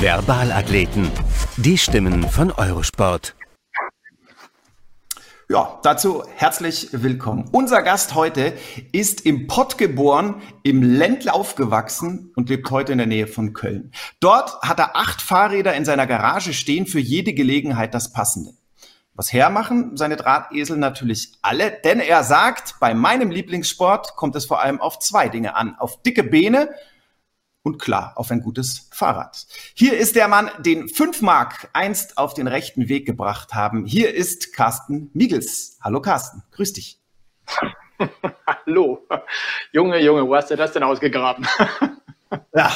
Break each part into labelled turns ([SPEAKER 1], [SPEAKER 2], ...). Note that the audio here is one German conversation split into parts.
[SPEAKER 1] Verbalathleten. Die Stimmen von Eurosport.
[SPEAKER 2] Ja, dazu herzlich willkommen. Unser Gast heute ist im Pott geboren, im Ländle aufgewachsen und lebt heute in der Nähe von Köln. Dort hat er acht Fahrräder in seiner Garage stehen, für jede Gelegenheit das passende. Was hermachen seine Drahtesel natürlich alle, denn er sagt, bei meinem Lieblingssport kommt es vor allem auf zwei Dinge an. Auf dicke Beine und klar auf ein gutes Fahrrad. Hier ist der Mann, den 5 Mark einst auf den rechten Weg gebracht haben. Hier ist Carsten Miegels. Hallo Carsten, grüß dich.
[SPEAKER 3] Hallo. Junge, Junge, wo hast du das denn ausgegraben?
[SPEAKER 2] ja,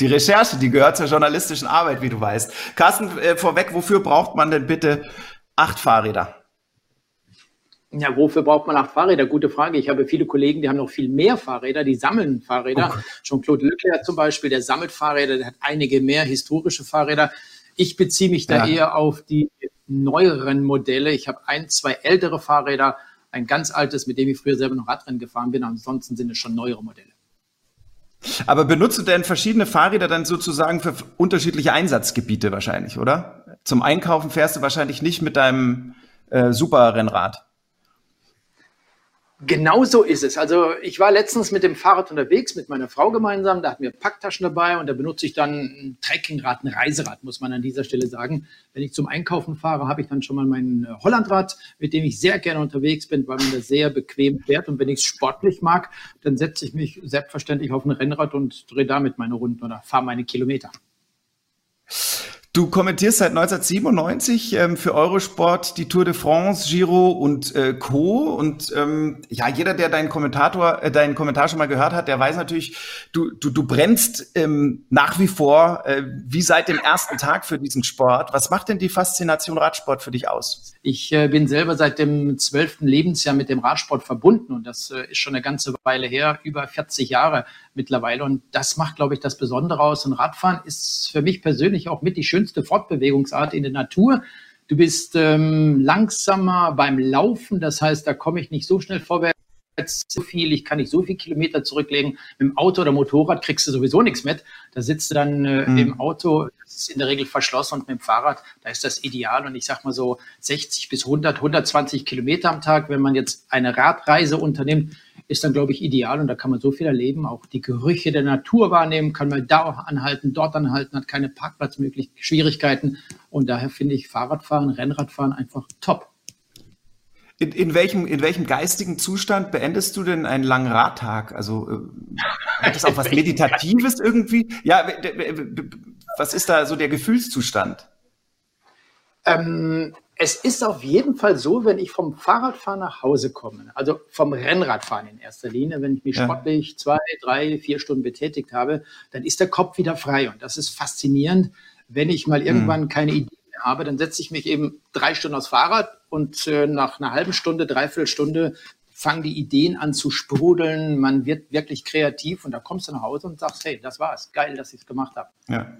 [SPEAKER 2] die Recherche, die gehört zur journalistischen Arbeit, wie du weißt. Carsten, äh, vorweg, wofür braucht man denn bitte acht Fahrräder?
[SPEAKER 3] Ja, wofür braucht man acht Fahrräder? Gute Frage. Ich habe viele Kollegen, die haben noch viel mehr Fahrräder, die sammeln Fahrräder. Oh Jean-Claude Leclerc zum Beispiel, der sammelt Fahrräder, der hat einige mehr historische Fahrräder. Ich beziehe mich da ja. eher auf die neueren Modelle. Ich habe ein, zwei ältere Fahrräder, ein ganz altes, mit dem ich früher selber noch Radrennen gefahren bin. Ansonsten sind es schon neuere Modelle.
[SPEAKER 2] Aber benutzt du denn verschiedene Fahrräder dann sozusagen für unterschiedliche Einsatzgebiete wahrscheinlich, oder? Zum Einkaufen fährst du wahrscheinlich nicht mit deinem äh, Superrennrad.
[SPEAKER 3] Genau so ist es. Also ich war letztens mit dem Fahrrad unterwegs, mit meiner Frau gemeinsam. Da hatten wir Packtaschen dabei und da benutze ich dann ein Trekkingrad, ein Reiserad, muss man an dieser Stelle sagen. Wenn ich zum Einkaufen fahre, habe ich dann schon mal mein äh, Hollandrad, mit dem ich sehr gerne unterwegs bin, weil man da sehr bequem fährt. Und wenn ich es sportlich mag, dann setze ich mich selbstverständlich auf ein Rennrad und drehe damit meine Runden oder fahre meine Kilometer.
[SPEAKER 2] Du kommentierst seit 1997 ähm, für Eurosport die Tour de France, Giro und äh, Co. Und ähm, ja, jeder, der deinen Kommentator, äh, deinen Kommentar schon mal gehört hat, der weiß natürlich, du, du, du brennst ähm, nach wie vor äh, wie seit dem ersten Tag für diesen Sport. Was macht denn die Faszination Radsport für dich aus?
[SPEAKER 3] Ich äh, bin selber seit dem zwölften Lebensjahr mit dem Radsport verbunden und das äh, ist schon eine ganze Weile her, über 40 Jahre mittlerweile. Und das macht, glaube ich, das Besondere aus. Und Radfahren ist für mich persönlich auch mit die schönste Fortbewegungsart in der Natur. Du bist ähm, langsamer beim Laufen, das heißt, da komme ich nicht so schnell vorwärts so viel, ich kann nicht so viel Kilometer zurücklegen. Mit dem Auto oder Motorrad kriegst du sowieso nichts mit. Da sitzt du dann äh, mhm. im Auto, das ist in der Regel verschlossen und mit dem Fahrrad, da ist das ideal. Und ich sag mal so 60 bis 100, 120 Kilometer am Tag, wenn man jetzt eine Radreise unternimmt, ist dann, glaube ich, ideal. Und da kann man so viel erleben, auch die Gerüche der Natur wahrnehmen, kann man da anhalten, dort anhalten, hat keine Parkplatzmöglichkeiten, Schwierigkeiten. Und daher finde ich Fahrradfahren, Rennradfahren einfach top.
[SPEAKER 2] In, in, welchem, in welchem geistigen Zustand beendest du denn einen langen Radtag? Also äh, hat das auch was Meditatives irgendwie? Ja, was ist da so der Gefühlszustand?
[SPEAKER 3] Ähm, es ist auf jeden Fall so, wenn ich vom Fahrradfahren nach Hause komme, also vom Rennradfahren in erster Linie, wenn ich mich ja. sportlich zwei, drei, vier Stunden betätigt habe, dann ist der Kopf wieder frei. Und das ist faszinierend. Wenn ich mal irgendwann mhm. keine Idee habe, dann setze ich mich eben drei Stunden aufs Fahrrad und äh, nach einer halben Stunde, dreiviertel Stunde fangen die Ideen an zu sprudeln. Man wird wirklich kreativ und da kommst du nach Hause und sagst, hey, das war's. Geil, dass ich es gemacht habe.
[SPEAKER 2] Ja.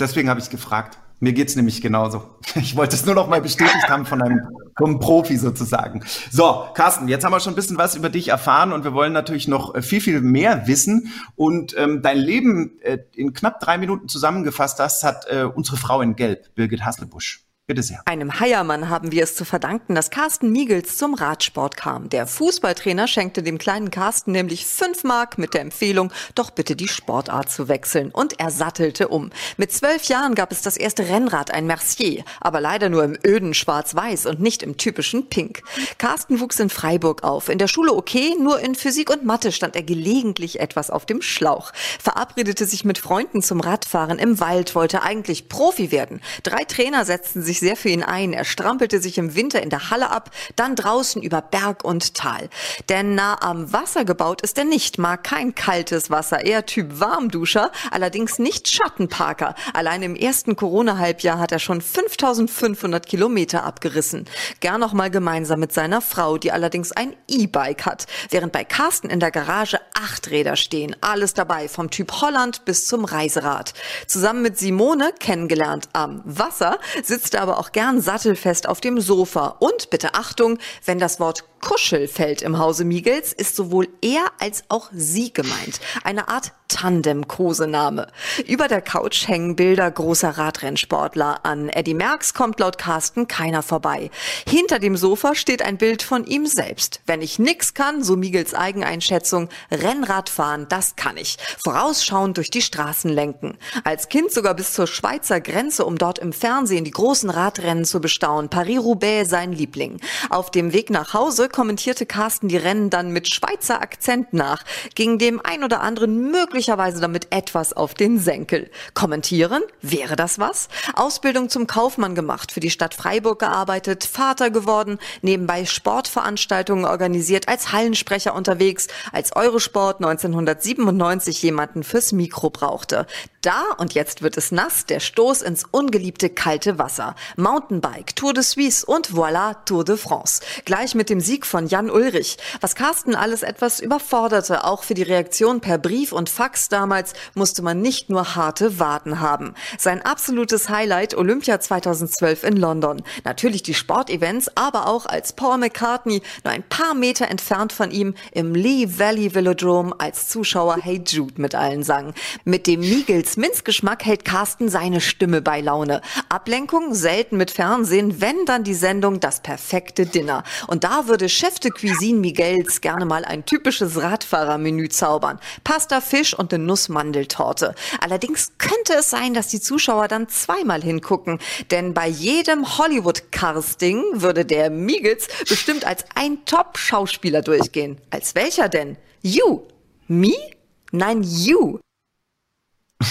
[SPEAKER 2] Deswegen habe ich gefragt. Mir geht's nämlich genauso. Ich wollte es nur noch mal bestätigt haben von einem, vom Profi sozusagen. So, Carsten, jetzt haben wir schon ein bisschen was über dich erfahren und wir wollen natürlich noch viel, viel mehr wissen. Und ähm, dein Leben äh, in knapp drei Minuten zusammengefasst hast, hat äh, unsere Frau in Gelb, Birgit Hasselbusch. Bitte sehr.
[SPEAKER 4] Einem Heiermann haben wir es zu verdanken, dass Carsten Miegels zum Radsport kam. Der Fußballtrainer schenkte dem kleinen Carsten nämlich fünf Mark mit der Empfehlung, doch bitte die Sportart zu wechseln. Und er sattelte um. Mit zwölf Jahren gab es das erste Rennrad, ein Mercier, aber leider nur im öden Schwarz-Weiß und nicht im typischen Pink. Carsten wuchs in Freiburg auf. In der Schule okay, nur in Physik und Mathe stand er gelegentlich etwas auf dem Schlauch. Verabredete sich mit Freunden zum Radfahren im Wald, wollte eigentlich Profi werden. Drei Trainer setzten sich sich sehr für ihn ein. Er strampelte sich im Winter in der Halle ab, dann draußen über Berg und Tal. Denn nah am Wasser gebaut ist er nicht, mag kein kaltes Wasser, eher Typ Warmduscher, allerdings nicht Schattenparker. Allein im ersten Corona-Halbjahr hat er schon 5500 Kilometer abgerissen. Gern noch mal gemeinsam mit seiner Frau, die allerdings ein E-Bike hat. Während bei Carsten in der Garage acht Räder stehen. Alles dabei, vom Typ Holland bis zum Reiserad. Zusammen mit Simone, kennengelernt am Wasser, sitzt er aber auch gern sattelfest auf dem Sofa. Und bitte Achtung, wenn das Wort Kuschel fällt im Hause Miegels, ist sowohl er als auch sie gemeint. Eine Art Tandem-Kosename. Über der Couch hängen Bilder großer Radrennsportler. An Eddie Merckx kommt laut Carsten keiner vorbei. Hinter dem Sofa steht ein Bild von ihm selbst. Wenn ich nix kann, so Miegels Eigeneinschätzung, Rennradfahren, das kann ich. Vorausschauend durch die Straßen lenken. Als Kind sogar bis zur Schweizer Grenze, um dort im Fernsehen die großen Radrennen zu bestaunen. Paris-Roubaix sein Liebling. Auf dem Weg nach Hause kommentierte Carsten die Rennen dann mit Schweizer Akzent nach, ging dem ein oder anderen möglicherweise damit etwas auf den Senkel. Kommentieren? Wäre das was? Ausbildung zum Kaufmann gemacht, für die Stadt Freiburg gearbeitet, Vater geworden, nebenbei Sportveranstaltungen organisiert, als Hallensprecher unterwegs, als Eurosport 1997 jemanden fürs Mikro brauchte. Da, und jetzt wird es nass, der Stoß ins ungeliebte kalte Wasser. Mountainbike, Tour de Suisse und voilà, Tour de France. Gleich mit dem Sieg von Jan Ulrich. Was Carsten alles etwas überforderte, auch für die Reaktion per Brief und Fax damals, musste man nicht nur harte Warten haben. Sein absolutes Highlight Olympia 2012 in London. Natürlich die Sportevents, aber auch als Paul McCartney nur ein paar Meter entfernt von ihm im Lee Valley Velodrome als Zuschauer Hey Jude mit allen sang. Mit dem Miegels Minzgeschmack hält Carsten seine Stimme bei Laune. Ablenkung selten mit Fernsehen, wenn dann die Sendung das perfekte Dinner. Und da würde Chef de Cuisine Miguels gerne mal ein typisches Radfahrermenü zaubern. Pasta, Fisch und eine Nussmandeltorte. Allerdings könnte es sein, dass die Zuschauer dann zweimal hingucken. Denn bei jedem Hollywood-Casting würde der Migels bestimmt als ein Top-Schauspieler durchgehen. Als welcher denn? You? Me? Nein, you.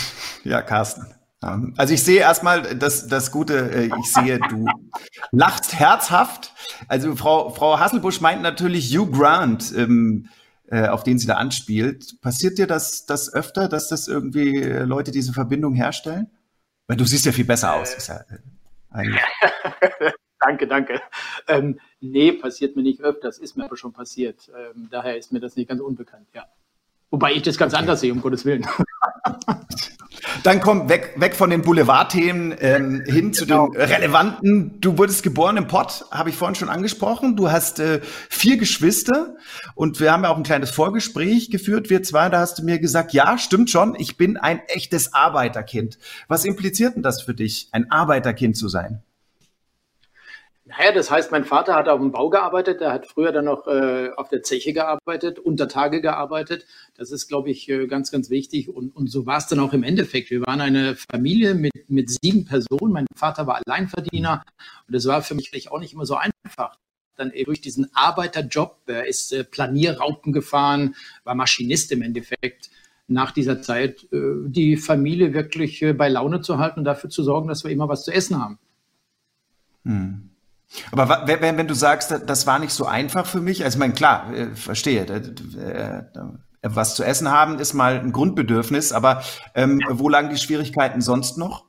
[SPEAKER 2] Ja, Carsten. Ähm, also ich sehe erstmal das, das Gute, äh, ich sehe, du lachst herzhaft. Also Frau, Frau Hasselbusch meint natürlich Hugh Grant, ähm, äh, auf den sie da anspielt. Passiert dir das, das öfter, dass das irgendwie äh, Leute diese Verbindung herstellen? Weil du siehst ja viel besser aus. Ja,
[SPEAKER 3] eigentlich. danke, danke. Ähm, nee, passiert mir nicht öfter, das ist mir aber schon passiert. Ähm, daher ist mir das nicht ganz unbekannt, ja. Wobei ich das ganz okay. anders sehe, um Gottes Willen.
[SPEAKER 2] Dann komm weg, weg von den Boulevardthemen ähm, hin zu genau. den relevanten. Du wurdest geboren im Pott, habe ich vorhin schon angesprochen. Du hast äh, vier Geschwister und wir haben ja auch ein kleines Vorgespräch geführt. Wir zwei, da hast du mir gesagt, ja, stimmt schon, ich bin ein echtes Arbeiterkind. Was impliziert denn das für dich, ein Arbeiterkind zu sein?
[SPEAKER 3] Naja, das heißt, mein Vater hat auf dem Bau gearbeitet, er hat früher dann noch äh, auf der Zeche gearbeitet, unter Tage gearbeitet. Das ist, glaube ich, äh, ganz, ganz wichtig. Und, und so war es dann auch im Endeffekt. Wir waren eine Familie mit, mit sieben Personen. Mein Vater war Alleinverdiener und das war für mich auch nicht immer so einfach. Dann eben durch diesen Arbeiterjob, er ist äh, Planierraupen gefahren, war Maschinist im Endeffekt nach dieser Zeit, äh, die Familie wirklich bei Laune zu halten und dafür zu sorgen, dass wir immer was zu essen haben.
[SPEAKER 2] Hm. Aber wenn, wenn du sagst, das war nicht so einfach für mich, also ich meine, klar, äh, verstehe, äh, was zu essen haben ist mal ein Grundbedürfnis, aber ähm, wo lagen die Schwierigkeiten sonst noch?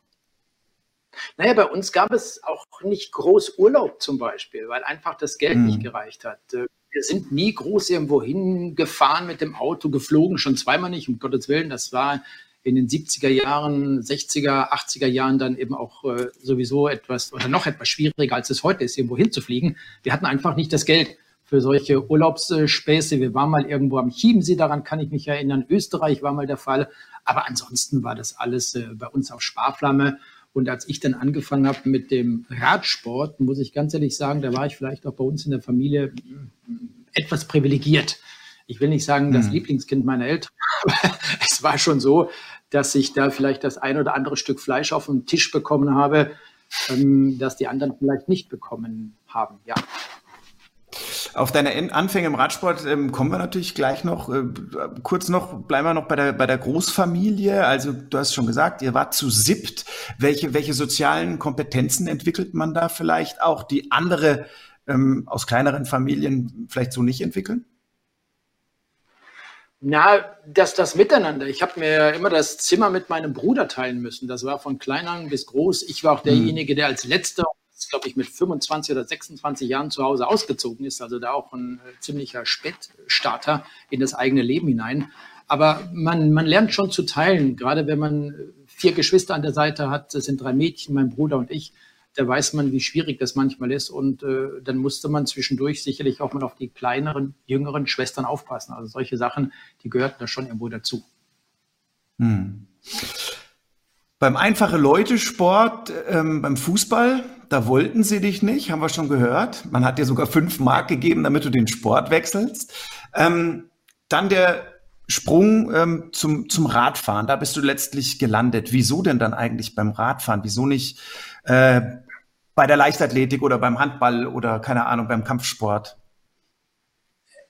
[SPEAKER 3] Naja, bei uns gab es auch nicht groß Urlaub zum Beispiel, weil einfach das Geld hm. nicht gereicht hat. Äh, wir sind nie groß irgendwo hingefahren mit dem Auto, geflogen, schon zweimal nicht, um Gottes Willen. Das war in den 70er Jahren, 60er, 80er Jahren dann eben auch äh, sowieso etwas oder noch etwas schwieriger, als es heute ist, irgendwo hinzufliegen. Wir hatten einfach nicht das Geld für solche Urlaubsspäße. Wir waren mal irgendwo am Chiemsee, daran kann ich mich erinnern. Österreich war mal der Fall. Aber ansonsten war das alles äh, bei uns auf Sparflamme. Und als ich dann angefangen habe mit dem Radsport, muss ich ganz ehrlich sagen, da war ich vielleicht auch bei uns in der Familie mm, etwas privilegiert. Ich will nicht sagen, das hm. Lieblingskind meiner Eltern, aber es war schon so, dass ich da vielleicht das ein oder andere Stück Fleisch auf den Tisch bekommen habe, ähm, das die anderen vielleicht nicht bekommen haben. Ja.
[SPEAKER 2] Auf deine Anfänge im Radsport ähm, kommen wir natürlich gleich noch. Äh, kurz noch, bleiben wir noch bei der, bei der Großfamilie. Also du hast schon gesagt, ihr wart zu siebt. Welche, welche sozialen Kompetenzen entwickelt man da vielleicht auch, die andere ähm, aus kleineren Familien vielleicht so nicht entwickeln?
[SPEAKER 3] Na, dass das Miteinander. Ich habe mir immer das Zimmer mit meinem Bruder teilen müssen. Das war von klein an bis groß. Ich war auch mhm. derjenige, der als letzter, glaube ich, mit 25 oder 26 Jahren zu Hause ausgezogen ist. Also da auch ein äh, ziemlicher Spätstarter in das eigene Leben hinein. Aber man, man lernt schon zu teilen, gerade wenn man vier Geschwister an der Seite hat. Das sind drei Mädchen, mein Bruder und ich. Da weiß man, wie schwierig das manchmal ist. Und äh, dann musste man zwischendurch sicherlich auch mal auf die kleineren, jüngeren Schwestern aufpassen. Also solche Sachen, die gehörten da schon irgendwo dazu. Hm.
[SPEAKER 2] Beim einfache Leute-Sport, ähm, beim Fußball, da wollten sie dich nicht, haben wir schon gehört. Man hat dir sogar fünf Mark gegeben, damit du den Sport wechselst. Ähm, dann der Sprung ähm, zum, zum Radfahren, da bist du letztlich gelandet. Wieso denn dann eigentlich beim Radfahren? Wieso nicht äh, bei der Leichtathletik oder beim Handball oder keine Ahnung, beim Kampfsport?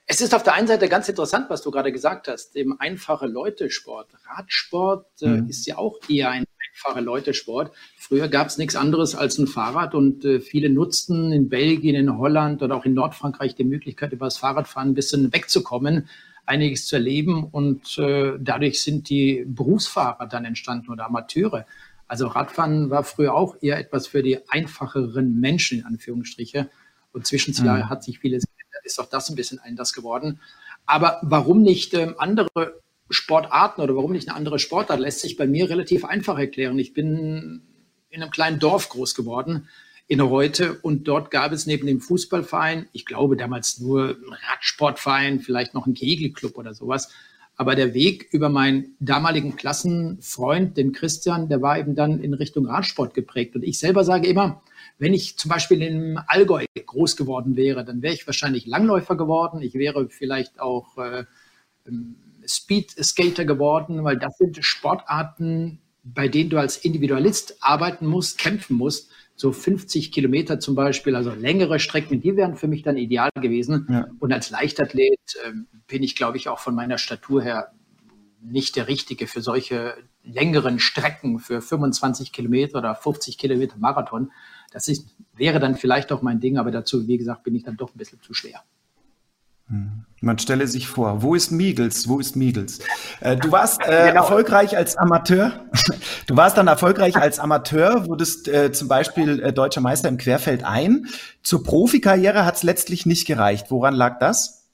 [SPEAKER 3] Es ist auf der einen Seite ganz interessant, was du gerade gesagt hast, dem einfache Leute-Sport. Radsport äh, mhm. ist ja auch eher ein einfacher Leute-Sport. Früher gab es nichts anderes als ein Fahrrad und äh, viele nutzten in Belgien, in Holland oder auch in Nordfrankreich die Möglichkeit, über das Fahrradfahren ein bisschen wegzukommen einiges zu erleben und äh, dadurch sind die Berufsfahrer dann entstanden oder Amateure. Also Radfahren war früher auch eher etwas für die einfacheren Menschen, in Anführungsstriche. Und zwischenzeitlich mhm. hat sich vieles geändert, ist auch das ein bisschen anders geworden. Aber warum nicht ähm, andere Sportarten oder warum nicht eine andere Sportart, lässt sich bei mir relativ einfach erklären. Ich bin in einem kleinen Dorf groß geworden in Reute. Und dort gab es neben dem Fußballverein, ich glaube damals nur einen Radsportverein, vielleicht noch einen Kegelclub oder sowas. Aber der Weg über meinen damaligen Klassenfreund, den Christian, der war eben dann in Richtung Radsport geprägt. Und ich selber sage immer, wenn ich zum Beispiel im Allgäu groß geworden wäre, dann wäre ich wahrscheinlich Langläufer geworden. Ich wäre vielleicht auch äh, Speed Skater geworden, weil das sind Sportarten, bei denen du als Individualist arbeiten musst, kämpfen musst so 50 Kilometer zum Beispiel, also längere Strecken, die wären für mich dann ideal gewesen. Ja. Und als Leichtathlet äh, bin ich, glaube ich, auch von meiner Statur her nicht der Richtige für solche längeren Strecken, für 25 Kilometer oder 50 Kilometer Marathon. Das ist, wäre dann vielleicht auch mein Ding, aber dazu, wie gesagt, bin ich dann doch ein bisschen zu schwer.
[SPEAKER 2] Man stelle sich vor, wo ist Miegels? Wo ist Miegels? Äh, du warst äh, genau. erfolgreich als Amateur. Du warst dann erfolgreich als Amateur, wurdest äh, zum Beispiel äh, deutscher Meister im Querfeld ein. Zur Profikarriere hat es letztlich nicht gereicht. Woran lag das?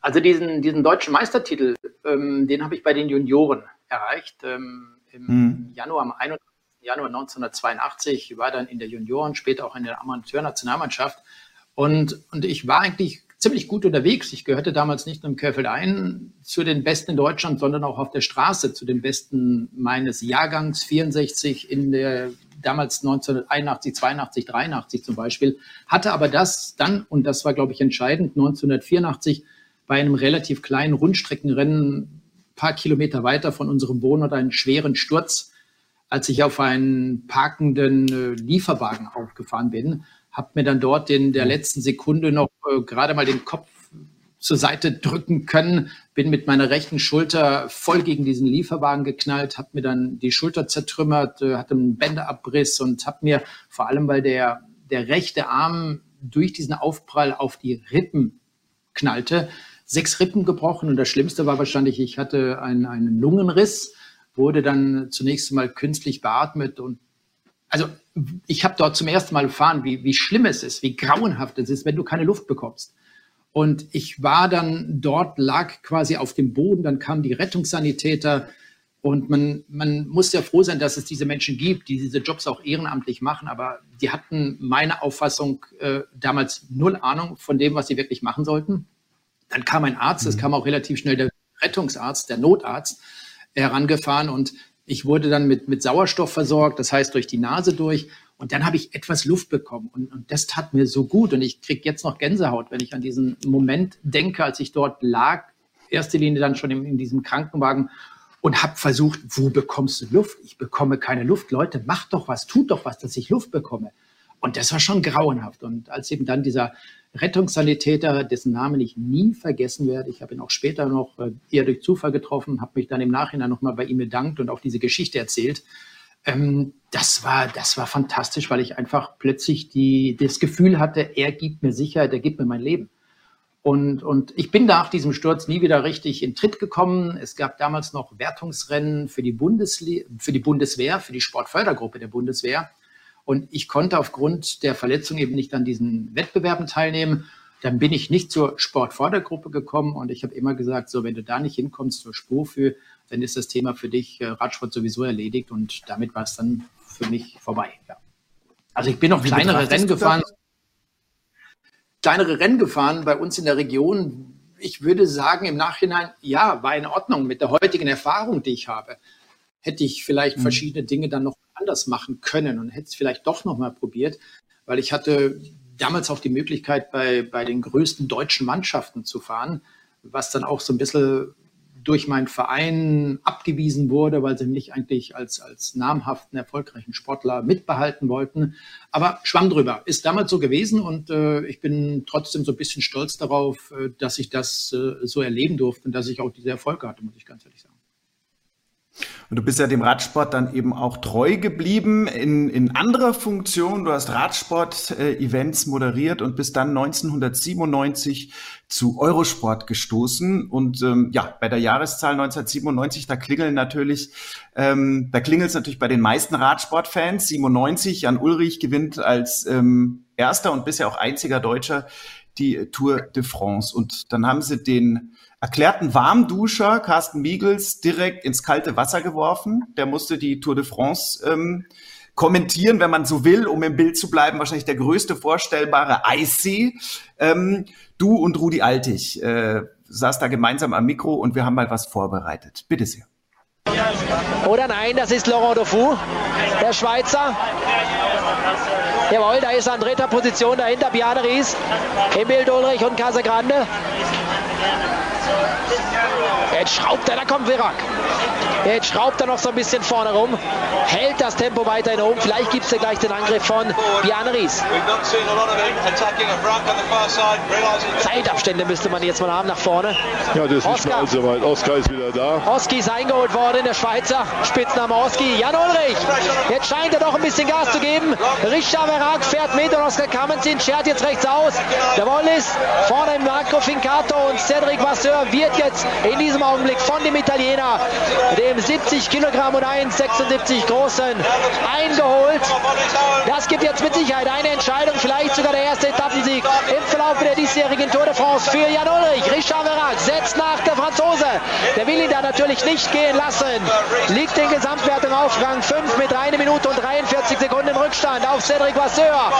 [SPEAKER 3] Also diesen, diesen deutschen Meistertitel, ähm, den habe ich bei den Junioren erreicht. Ähm, Im hm. Januar, am 31. Januar 1982 war dann in der Junioren, später auch in der Amateurnationalmannschaft. Und, und ich war eigentlich ziemlich gut unterwegs. Ich gehörte damals nicht nur im Querfeld ein zu den Besten in Deutschland, sondern auch auf der Straße zu den Besten meines Jahrgangs 64 in der damals 1981, 82, 83 zum Beispiel. Hatte aber das dann, und das war, glaube ich, entscheidend, 1984 bei einem relativ kleinen Rundstreckenrennen paar Kilometer weiter von unserem Wohnort einen schweren Sturz, als ich auf einen parkenden äh, Lieferwagen aufgefahren bin habe mir dann dort in der letzten Sekunde noch äh, gerade mal den Kopf zur Seite drücken können, bin mit meiner rechten Schulter voll gegen diesen Lieferwagen geknallt, habe mir dann die Schulter zertrümmert, äh, hatte einen Bändeabriss und habe mir vor allem, weil der, der rechte Arm durch diesen Aufprall auf die Rippen knallte, sechs Rippen gebrochen und das Schlimmste war wahrscheinlich, ich hatte einen, einen Lungenriss, wurde dann zunächst mal künstlich beatmet und also ich habe dort zum ersten Mal erfahren, wie, wie schlimm es ist, wie grauenhaft es ist, wenn du keine Luft bekommst. Und ich war dann dort, lag quasi auf dem Boden, dann kamen die Rettungssanitäter und man, man muss ja froh sein, dass es diese Menschen gibt, die diese Jobs auch ehrenamtlich machen, aber die hatten meine Auffassung äh, damals null Ahnung von dem, was sie wirklich machen sollten. Dann kam ein Arzt, es mhm. kam auch relativ schnell der Rettungsarzt, der Notarzt herangefahren und ich wurde dann mit, mit Sauerstoff versorgt, das heißt durch die Nase durch. Und dann habe ich etwas Luft bekommen. Und, und das tat mir so gut. Und ich kriege jetzt noch Gänsehaut, wenn ich an diesen Moment denke, als ich dort lag, erste Linie dann schon in, in diesem Krankenwagen und habe versucht, wo bekommst du Luft? Ich bekomme keine Luft. Leute, macht doch was, tut doch was, dass ich Luft bekomme. Und das war schon grauenhaft. Und als eben dann dieser Rettungssanitäter, dessen Namen ich nie vergessen werde. Ich habe ihn auch später noch äh, eher durch Zufall getroffen, habe mich dann im Nachhinein nochmal bei ihm bedankt und auch diese Geschichte erzählt. Ähm, das war, das war fantastisch, weil ich einfach plötzlich die, das Gefühl hatte, er gibt mir Sicherheit, er gibt mir mein Leben. Und, und ich bin nach diesem Sturz nie wieder richtig in Tritt gekommen. Es gab damals noch Wertungsrennen für die, Bundesle für die Bundeswehr, für die Sportfördergruppe der Bundeswehr. Und ich konnte aufgrund der Verletzung eben nicht an diesen Wettbewerben teilnehmen. Dann bin ich nicht zur Sportvordergruppe gekommen und ich habe immer gesagt, so wenn du da nicht hinkommst zur Spurfü, dann ist das Thema für dich äh, Radsport sowieso erledigt und damit war es dann für mich vorbei. Ja. Also ich bin noch kleinere Rennen gefahren. Kleinere Rennen gefahren bei uns in der Region. Ich würde sagen, im Nachhinein, ja, war in Ordnung mit der heutigen Erfahrung, die ich habe. Hätte ich vielleicht mhm. verschiedene Dinge dann noch anders machen können und hätte es vielleicht doch noch mal probiert, weil ich hatte damals auch die Möglichkeit, bei, bei den größten deutschen Mannschaften zu fahren, was dann auch so ein bisschen durch meinen Verein abgewiesen wurde, weil sie mich eigentlich als, als namhaften, erfolgreichen Sportler mitbehalten wollten. Aber schwamm drüber. Ist damals so gewesen und äh, ich bin trotzdem so ein bisschen stolz darauf, äh, dass ich das äh, so erleben durfte und dass ich auch diese Erfolge hatte, muss ich ganz ehrlich sagen.
[SPEAKER 2] Und du bist ja dem Radsport dann eben auch treu geblieben in, in anderer Funktion. Du hast Radsport-Events moderiert und bist dann 1997 zu Eurosport gestoßen. Und ähm, ja, bei der Jahreszahl 1997, da klingeln natürlich, ähm, da klingelt es natürlich bei den meisten Radsportfans. 97, Jan Ulrich gewinnt als ähm, erster und bisher auch einziger Deutscher die Tour de France. Und dann haben sie den erklärten Warmduscher Carsten Miegels direkt ins kalte Wasser geworfen. Der musste die Tour de France ähm, kommentieren, wenn man so will, um im Bild zu bleiben. Wahrscheinlich der größte vorstellbare Eissee. Ähm, du und Rudi Altig äh, saß da gemeinsam am Mikro und wir haben mal was vorbereitet. Bitte sehr.
[SPEAKER 5] Oder nein, das ist Laurent Dauphoux, der Schweizer. Jawohl, da ist er an dritter Position dahinter Bjarne Ries, Emil Dolrich und Casagrande. Jetzt schraubt er, da kommt Virak. Jetzt schraubt er noch so ein bisschen vorne rum, hält das Tempo weiterhin oben. Vielleicht gibt es ja gleich den Angriff von Bjarne Ries. Zeitabstände müsste man jetzt mal haben nach vorne.
[SPEAKER 6] Ja, das ist nicht mehr allzu weit. Oskar ist wieder da.
[SPEAKER 5] Oski ist eingeholt worden, der Schweizer. Spitzname Oski. Jan Ulrich. Jetzt scheint er doch ein bisschen Gas zu geben. Richard Verak fährt mit und Oskar Kamenzin schert jetzt rechts aus. Der Wallis vorne im Marco Fincato und Cedric Vasseur wird jetzt in diesem Augenblick von dem Italiener, dem 70 Kilogramm und 1,76 großen, eingeholt. Das gibt jetzt mit Sicherheit eine Entscheidung, vielleicht sogar der erste Etappensieg im Verlauf der diesjährigen Tour de France für Jan Ulrich. Richard Verac setzt nach der Franzose. Der will ihn da natürlich nicht gehen lassen. Liegt in Gesamtwertung auf Rang 5 mit 1 Minute und 43 Sekunden Rückstand auf Cedric Vasseur.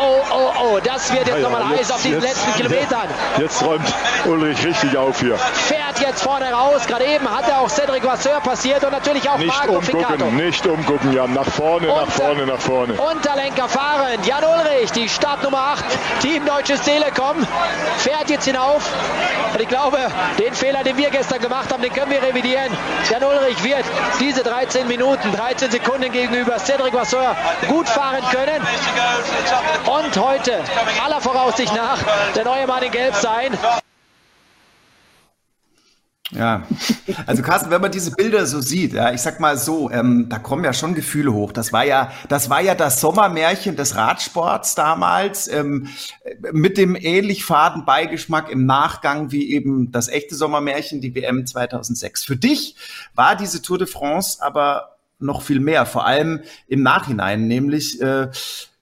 [SPEAKER 5] Oh, oh, oh, das wird jetzt ja, nochmal heiß auf diesen letzten Kilometern.
[SPEAKER 6] Jetzt räumt Ulrich richtig auf hier.
[SPEAKER 5] Fährt jetzt vorne raus. Gerade eben hat er auch Cedric Vasseur passiert und natürlich auch
[SPEAKER 6] nicht Marco umgucken, Ficato. Nicht umgucken, Jan. Nach vorne, Unter, nach vorne, nach vorne.
[SPEAKER 5] Unterlenker fahren. Jan Ulrich, die Startnummer 8, Team Deutsches Telekom, fährt jetzt hinauf. Und ich glaube, den Fehler, den wir gestern gemacht haben, den können wir revidieren. Jan Ulrich wird diese 13 Minuten, 13 Sekunden gegenüber Cedric Vasseur gut fahren können. Und heute aller Voraussicht nach der neue Mann in Gelb sein.
[SPEAKER 2] Ja, also Carsten, wenn man diese Bilder so sieht, ja, ich sag mal so, ähm, da kommen ja schon Gefühle hoch. Das war ja, das war ja das Sommermärchen des Radsports damals ähm, mit dem ähnlich faden Beigeschmack im Nachgang wie eben das echte Sommermärchen, die WM 2006. Für dich war diese Tour de France aber noch viel mehr, vor allem im Nachhinein, nämlich äh,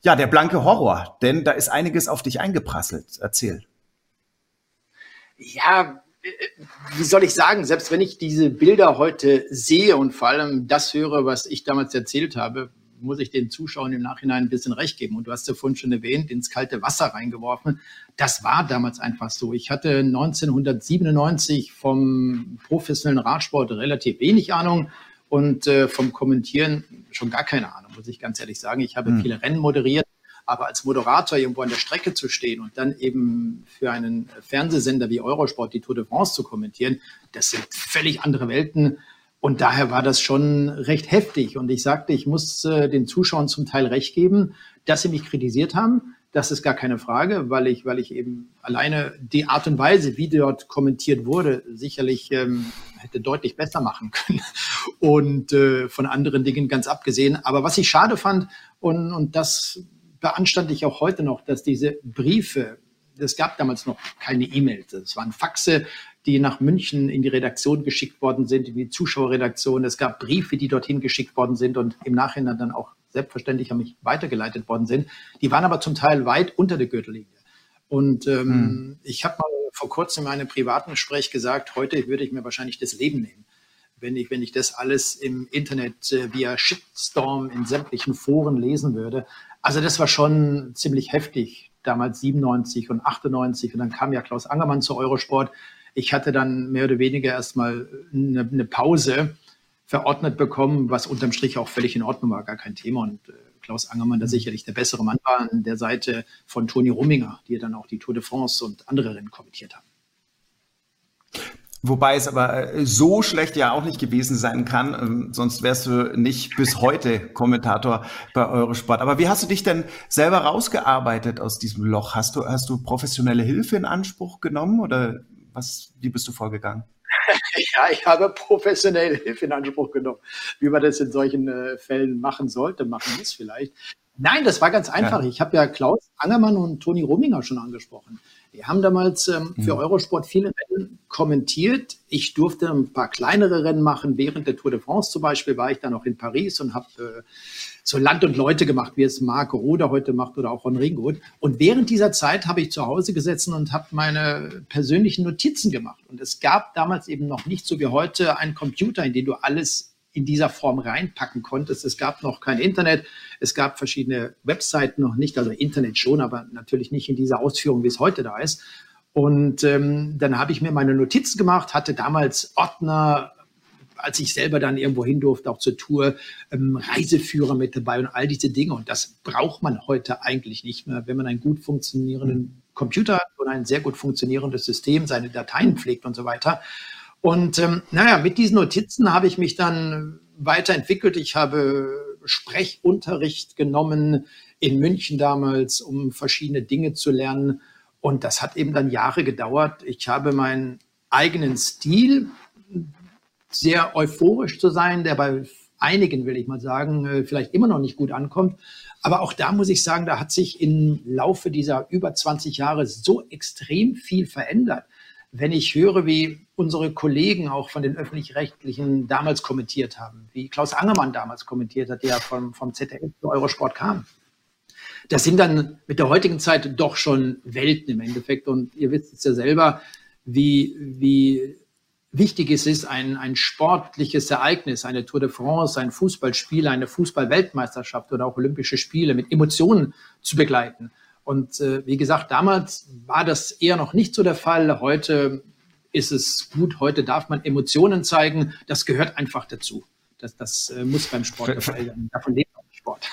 [SPEAKER 2] ja der blanke Horror, denn da ist einiges auf dich eingeprasselt. Erzähl.
[SPEAKER 3] Ja, wie soll ich sagen, selbst wenn ich diese Bilder heute sehe und vor allem das höre, was ich damals erzählt habe, muss ich den Zuschauern im Nachhinein ein bisschen recht geben. Und du hast ja vorhin schon erwähnt, ins kalte Wasser reingeworfen. Das war damals einfach so. Ich hatte 1997 vom professionellen Radsport relativ wenig Ahnung und äh, vom Kommentieren schon gar keine Ahnung, muss ich ganz ehrlich sagen. Ich habe hm. viele Rennen moderiert, aber als Moderator irgendwo an der Strecke zu stehen und dann eben für einen Fernsehsender wie Eurosport die Tour de France zu kommentieren, das sind völlig andere Welten. Und daher war das schon recht heftig. Und ich sagte, ich muss äh, den Zuschauern zum Teil recht geben, dass sie mich kritisiert haben. Das ist gar keine Frage, weil ich, weil ich eben alleine die Art und Weise, wie dort kommentiert wurde, sicherlich ähm, hätte deutlich besser machen können. Und äh, von anderen Dingen ganz abgesehen. Aber was ich schade fand, und, und das beanstande ich auch heute noch, dass diese Briefe, es gab damals noch keine E-Mails, es waren Faxe, die nach München in die Redaktion geschickt worden sind, in die Zuschauerredaktion. Es gab Briefe, die dorthin geschickt worden sind und im Nachhinein dann auch selbstverständlich an mich weitergeleitet worden sind. Die waren aber zum Teil weit unter der Gürtellinie. Und ähm, hm. ich habe mal vor kurzem in einem privaten Gespräch gesagt, heute würde ich mir wahrscheinlich das Leben nehmen wenn ich, wenn ich das alles im Internet äh, via Shitstorm in sämtlichen Foren lesen würde. Also das war schon ziemlich heftig, damals 97 und 98 und dann kam ja Klaus Angermann zu Eurosport. Ich hatte dann mehr oder weniger erstmal eine, eine Pause verordnet bekommen, was unterm Strich auch völlig in Ordnung war, gar kein Thema. Und äh, Klaus Angermann da sicherlich der bessere Mann war an der Seite von Toni Rumminger, die dann auch die Tour de France und andere Rennen kommentiert haben.
[SPEAKER 2] Wobei es aber äh, so schlecht ja auch nicht gewesen sein kann, ähm, sonst wärst du nicht bis heute Kommentator bei Eurosport. Aber wie hast du dich denn selber rausgearbeitet aus diesem Loch? Hast du, hast du professionelle Hilfe in Anspruch genommen oder was, wie bist du vorgegangen?
[SPEAKER 3] ja, ich habe professionelle Hilfe in Anspruch genommen, wie man das in solchen äh, Fällen machen sollte, machen muss vielleicht. Nein, das war ganz einfach. Ja. Ich habe ja Klaus Angermann und Toni Rominger schon angesprochen. Die haben damals ähm, für mhm. Eurosport viele Rennen kommentiert. Ich durfte ein paar kleinere Rennen machen. Während der Tour de France zum Beispiel war ich dann auch in Paris und habe äh, so Land und Leute gemacht, wie es Marc Roder heute macht oder auch Ron Ringold. Und während dieser Zeit habe ich zu Hause gesessen und habe meine persönlichen Notizen gemacht. Und es gab damals eben noch nicht so wie heute einen Computer, in den du alles in dieser Form reinpacken konntest. Es gab noch kein Internet, es gab verschiedene Webseiten noch nicht, also Internet schon, aber natürlich nicht in dieser Ausführung, wie es heute da ist. Und ähm, dann habe ich mir meine Notizen gemacht, hatte damals Ordner, als ich selber dann irgendwo hin durfte, auch zur Tour, ähm, Reiseführer mit dabei und all diese Dinge. Und das braucht man heute eigentlich nicht mehr, wenn man einen gut funktionierenden Computer hat und ein sehr gut funktionierendes System, seine Dateien pflegt und so weiter. Und ähm, naja, mit diesen Notizen habe ich mich dann weiterentwickelt. Ich habe Sprechunterricht genommen in München damals, um verschiedene Dinge zu lernen. Und das hat eben dann Jahre gedauert. Ich habe meinen eigenen Stil, sehr euphorisch zu sein, der bei einigen, will ich mal sagen, äh, vielleicht immer noch nicht gut ankommt. Aber auch da muss ich sagen, da hat sich im Laufe dieser über 20 Jahre so extrem viel verändert wenn ich höre, wie unsere Kollegen auch von den öffentlich-rechtlichen damals kommentiert haben, wie Klaus Angermann damals kommentiert hat, der vom, vom ZDF zu Eurosport kam. Das sind dann mit der heutigen Zeit doch schon Welten im Endeffekt. Und ihr wisst es ja selber, wie, wie wichtig es ist, ein, ein sportliches Ereignis, eine Tour de France, ein Fußballspiel, eine Fußball-Weltmeisterschaft oder auch Olympische Spiele mit Emotionen zu begleiten. Und äh, wie gesagt, damals war das eher noch nicht so der Fall. Heute ist es gut, heute darf man Emotionen zeigen. Das gehört einfach dazu. Das, das äh, muss beim Sport der Fall sein. Davon lebt auch Sport.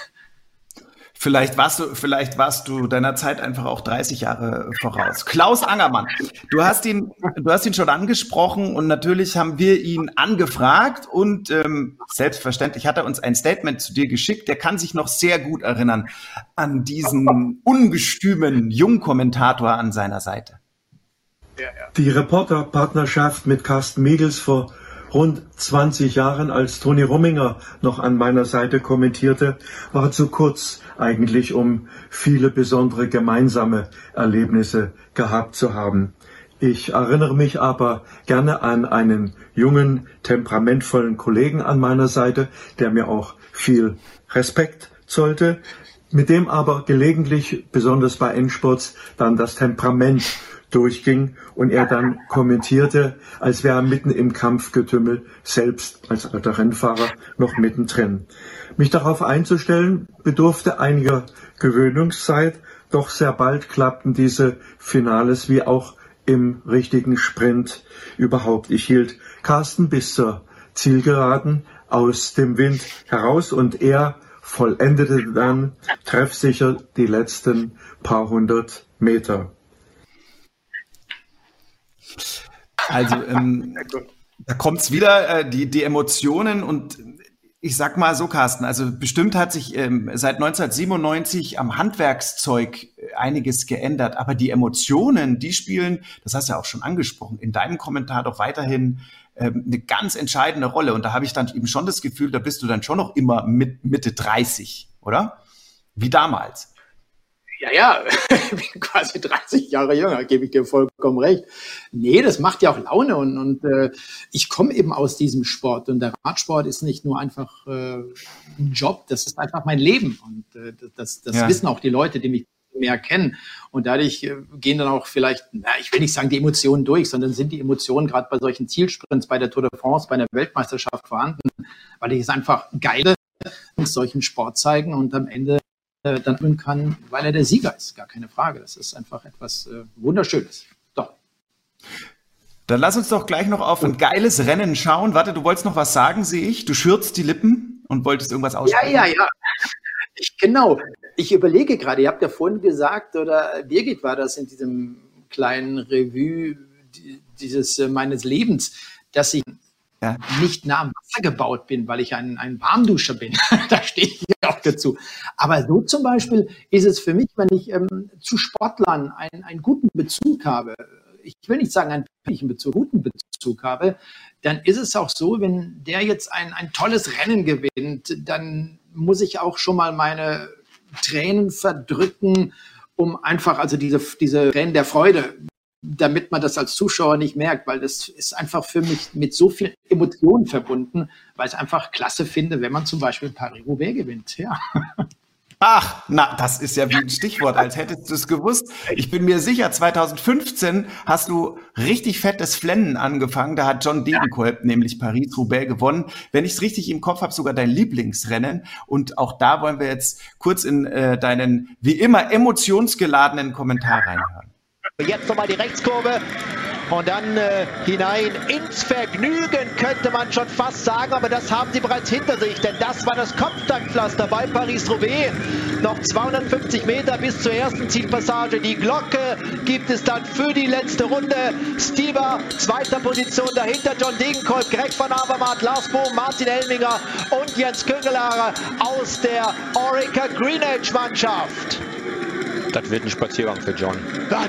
[SPEAKER 2] Vielleicht warst du, vielleicht warst du deiner Zeit einfach auch 30 Jahre voraus. Klaus Angermann, du hast ihn, du hast ihn schon angesprochen und natürlich haben wir ihn angefragt und ähm, selbstverständlich hat er uns ein Statement zu dir geschickt. Der kann sich noch sehr gut erinnern an diesen ungestümen Jungkommentator an seiner Seite.
[SPEAKER 7] Die Reporterpartnerschaft mit Carsten Miegels vor rund 20 Jahren, als Toni Rumminger noch an meiner Seite kommentierte, war zu kurz eigentlich, um viele besondere gemeinsame Erlebnisse gehabt zu haben. Ich erinnere mich aber gerne an einen jungen, temperamentvollen Kollegen an meiner Seite, der mir auch viel Respekt zollte, mit dem aber gelegentlich, besonders bei Endsports, dann das Temperament durchging und er dann kommentierte, als wäre er mitten im Kampfgetümmel, selbst als alter Rennfahrer noch mittendrin. Mich darauf einzustellen, bedurfte einiger Gewöhnungszeit, doch sehr bald klappten diese Finales wie auch im richtigen Sprint überhaupt. Ich hielt Carsten bis zur Zielgeraden aus dem Wind heraus und er vollendete dann treffsicher die letzten paar hundert Meter.
[SPEAKER 2] Also ähm, da kommt's wieder, äh, die, die Emotionen und ich sag mal so, Carsten, also bestimmt hat sich ähm, seit 1997 am Handwerkszeug äh, einiges geändert, aber die Emotionen, die spielen, das hast du ja auch schon angesprochen, in deinem Kommentar doch weiterhin ähm, eine ganz entscheidende Rolle. Und da habe ich dann eben schon das Gefühl, da bist du dann schon noch immer mit Mitte 30, oder? Wie damals.
[SPEAKER 3] Ja, ja, ich bin quasi 30 Jahre jünger, gebe ich dir vollkommen recht. Nee, das macht ja auch Laune und, und äh, ich komme eben aus diesem Sport und der Radsport ist nicht nur einfach äh, ein Job, das ist einfach mein Leben und äh, das, das ja. wissen auch die Leute, die mich mehr kennen und dadurch äh, gehen dann auch vielleicht, na, ich will nicht sagen die Emotionen durch, sondern sind die Emotionen gerade bei solchen Zielsprints, bei der Tour de France, bei einer Weltmeisterschaft vorhanden, weil ich es einfach geile solchen Sport zeigen und am Ende dann tun kann, weil er der Sieger ist. Gar keine Frage. Das ist einfach etwas äh, Wunderschönes. Doch.
[SPEAKER 2] Dann lass uns doch gleich noch auf ein geiles Rennen schauen. Warte, du wolltest noch was sagen, sehe ich. Du schürzt die Lippen und wolltest irgendwas aussprechen.
[SPEAKER 3] Ja, ja, ja. Ich, genau. Ich überlege gerade, ihr habt ja vorhin gesagt, oder Birgit war das in diesem kleinen Revue dieses äh, meines Lebens, dass ich ja. nicht nah am Wasser gebaut bin, weil ich ein, ein Warmduscher bin. da stehe ich auch dazu. Aber so zum Beispiel ist es für mich, wenn ich ähm, zu Sportlern einen, einen guten Bezug habe, ich will nicht sagen einen persönlichen Bezug, guten Bezug habe, dann ist es auch so, wenn der jetzt ein, ein tolles Rennen gewinnt, dann muss ich auch schon mal meine Tränen verdrücken, um einfach, also diese, diese Tränen der Freude damit man das als Zuschauer nicht merkt, weil das ist einfach für mich mit so viel Emotionen verbunden, weil ich es einfach klasse finde, wenn man zum Beispiel Paris-Roubaix gewinnt. Ja.
[SPEAKER 2] Ach, na, das ist ja wie ein Stichwort, als hättest du es gewusst. Ich bin mir sicher, 2015 hast du richtig fettes Flennen angefangen. Da hat John Degenkolb nämlich Paris-Roubaix gewonnen. Wenn ich es richtig im Kopf habe, sogar dein Lieblingsrennen. Und auch da wollen wir jetzt kurz in äh, deinen, wie immer, emotionsgeladenen Kommentar reinhören.
[SPEAKER 5] Jetzt nochmal die Rechtskurve und dann äh, hinein ins Vergnügen, könnte man schon fast sagen. Aber das haben sie bereits hinter sich, denn das war das Kopfsteinpflaster bei Paris-Roubaix. Noch 250 Meter bis zur ersten Zielpassage. Die Glocke gibt es dann für die letzte Runde. Stieber, zweiter Position, dahinter John Degenkolb, Greg van Avermaet, Lars Bohm, Martin Elminger und Jens Küngelare aus der Orica Green Edge Mannschaft.
[SPEAKER 8] Das wird ein Spaziergang für John.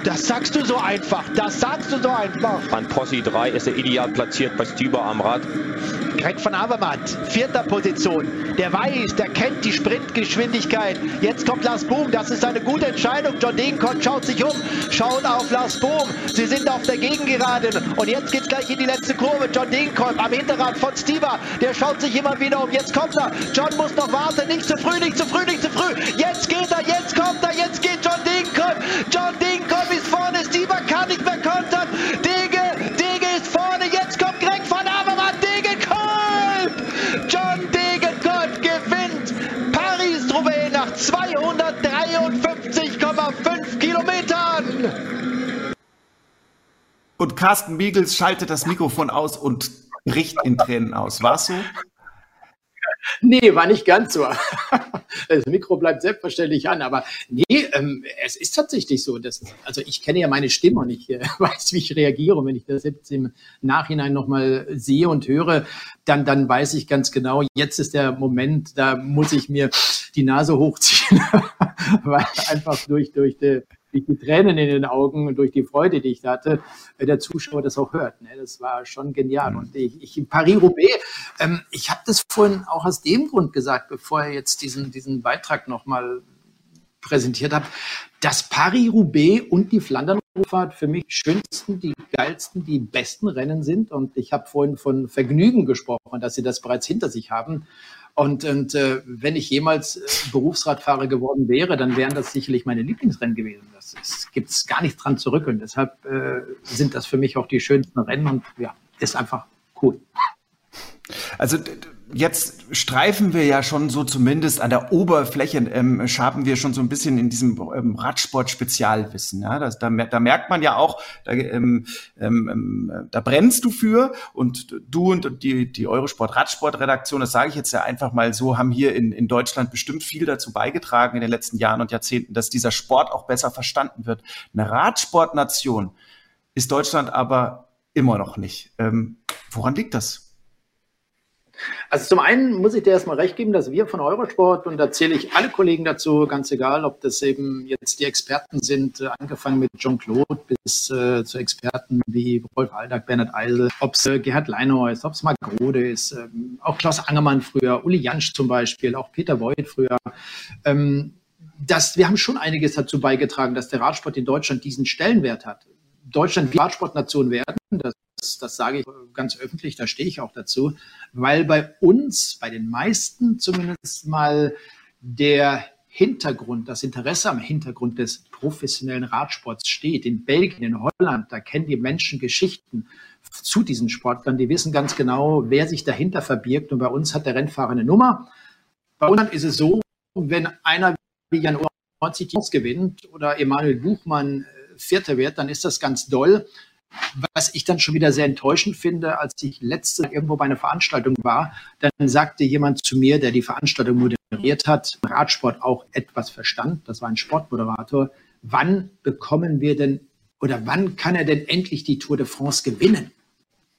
[SPEAKER 5] Das sagst du so einfach. Das sagst du so einfach.
[SPEAKER 8] An Posse 3 ist er ideal platziert bei Stüber am Rad.
[SPEAKER 5] Greg von Avermaet, vierter Position. Der weiß, der kennt die Sprintgeschwindigkeit. Jetzt kommt Lars Boom, das ist eine gute Entscheidung. John Degenkolb schaut sich um, schaut auf Lars Boom. Sie sind auf der Gegengeraden. Und jetzt geht es gleich in die letzte Kurve. John Degenkolb am Hinterrad von Stieber. Der schaut sich immer wieder um. Jetzt kommt er. John muss noch warten. Nicht zu früh, nicht zu früh, nicht zu früh. Jetzt geht er, jetzt kommt er, jetzt geht John Degenkolb. John Degenkolb ist vorne. Stieber kann nicht mehr kontern. Dege, Dege ist vorne. Jetzt kommt Greg von Avermaet. Degenkolb. John Degenkolb gewinnt Paris-Roubaix nach 253,5 Kilometern.
[SPEAKER 2] Und Carsten Miegels schaltet das Mikrofon aus und bricht in Tränen aus. War es so?
[SPEAKER 3] Nee, war nicht ganz so. Das Mikro bleibt selbstverständlich an, aber nee, ähm, es ist tatsächlich so. Dass, also ich kenne ja meine Stimme und ich äh, weiß, wie ich reagiere. Und wenn ich das jetzt im Nachhinein nochmal sehe und höre, dann, dann weiß ich ganz genau, jetzt ist der Moment, da muss ich mir die Nase hochziehen, weil einfach durch, durch die durch die Tränen in den Augen und durch die Freude, die ich hatte, äh, der Zuschauer das auch hört. Ne? Das war schon genial. Mhm. Und ich, ich Paris-Roubaix, ähm, ich habe das vorhin auch aus dem Grund gesagt, bevor er jetzt diesen, diesen Beitrag nochmal präsentiert hat, dass Paris-Roubaix und die Flandern-Rundfahrt für mich schönsten, die geilsten, die besten Rennen sind. Und ich habe vorhin von Vergnügen gesprochen, dass sie das bereits hinter sich haben. Und, und äh, wenn ich jemals äh, Berufsradfahrer geworden wäre, dann wären das sicherlich meine Lieblingsrennen gewesen. Das gibt es gar nicht dran zurück. Und deshalb äh, sind das für mich auch die schönsten Rennen und ja, ist einfach cool.
[SPEAKER 2] Also jetzt streifen wir ja schon so zumindest an der Oberfläche, ähm, schaben wir schon so ein bisschen in diesem ähm, Radsport-Spezialwissen. Ja? Das, da, da, merkt man ja auch, da, ähm, ähm, ähm, da brennst du für und du und die, die Eurosport-Radsport-Redaktion, das sage ich jetzt ja einfach mal so, haben hier in, in Deutschland bestimmt viel dazu beigetragen in den letzten Jahren und Jahrzehnten, dass dieser Sport auch besser verstanden wird. Eine Radsportnation ist Deutschland aber immer noch nicht. Ähm, woran liegt das?
[SPEAKER 3] Also zum einen muss ich dir erstmal recht geben, dass wir von Eurosport, und da zähle ich alle Kollegen dazu, ganz egal, ob das eben jetzt die Experten sind, äh, angefangen mit Jean-Claude bis äh, zu Experten wie Rolf Aldag, Bernhard Eisel, ob es äh, Gerhard Leinau ist, ob es Marc Rode ist, ähm, auch Klaus Angermann früher, Uli Jansch zum Beispiel, auch Peter Voigt früher. Ähm, das, wir haben schon einiges dazu beigetragen, dass der Radsport in Deutschland diesen Stellenwert hat. Deutschland Radsportnation werden, das das sage ich ganz öffentlich, da stehe ich auch dazu, weil bei uns, bei den meisten zumindest mal der Hintergrund, das Interesse am Hintergrund des professionellen Radsports steht. In Belgien, in Holland, da kennen die Menschen Geschichten zu diesen Sportlern. Die wissen ganz genau, wer sich dahinter verbirgt. Und bei uns hat der Rennfahrer eine Nummer. Bei uns ist es so, wenn einer wie Jan 90 Teams gewinnt oder Emanuel Buchmann äh, Vierter wird, dann ist das ganz doll. Was ich dann schon wieder sehr enttäuschend finde, als ich letzte irgendwo bei einer Veranstaltung war, dann sagte jemand zu mir, der die Veranstaltung moderiert hat, Radsport auch etwas verstand, das war ein Sportmoderator, wann bekommen wir denn oder wann kann er denn endlich die Tour de France gewinnen?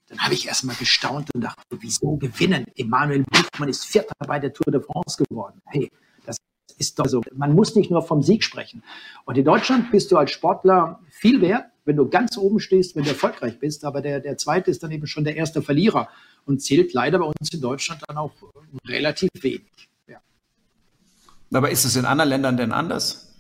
[SPEAKER 3] Dann habe ich erstmal gestaunt und dachte, wieso gewinnen? Emanuel Buchmann ist Vierter bei der Tour de France geworden. Hey, das ist doch so. Man muss nicht nur vom Sieg sprechen. Und in Deutschland bist du als Sportler viel wert, wenn du ganz oben stehst, wenn du erfolgreich bist. Aber der, der zweite ist dann eben schon der erste Verlierer und zählt leider bei uns in Deutschland dann auch relativ wenig. Ja.
[SPEAKER 2] Aber ist es in anderen Ländern denn anders?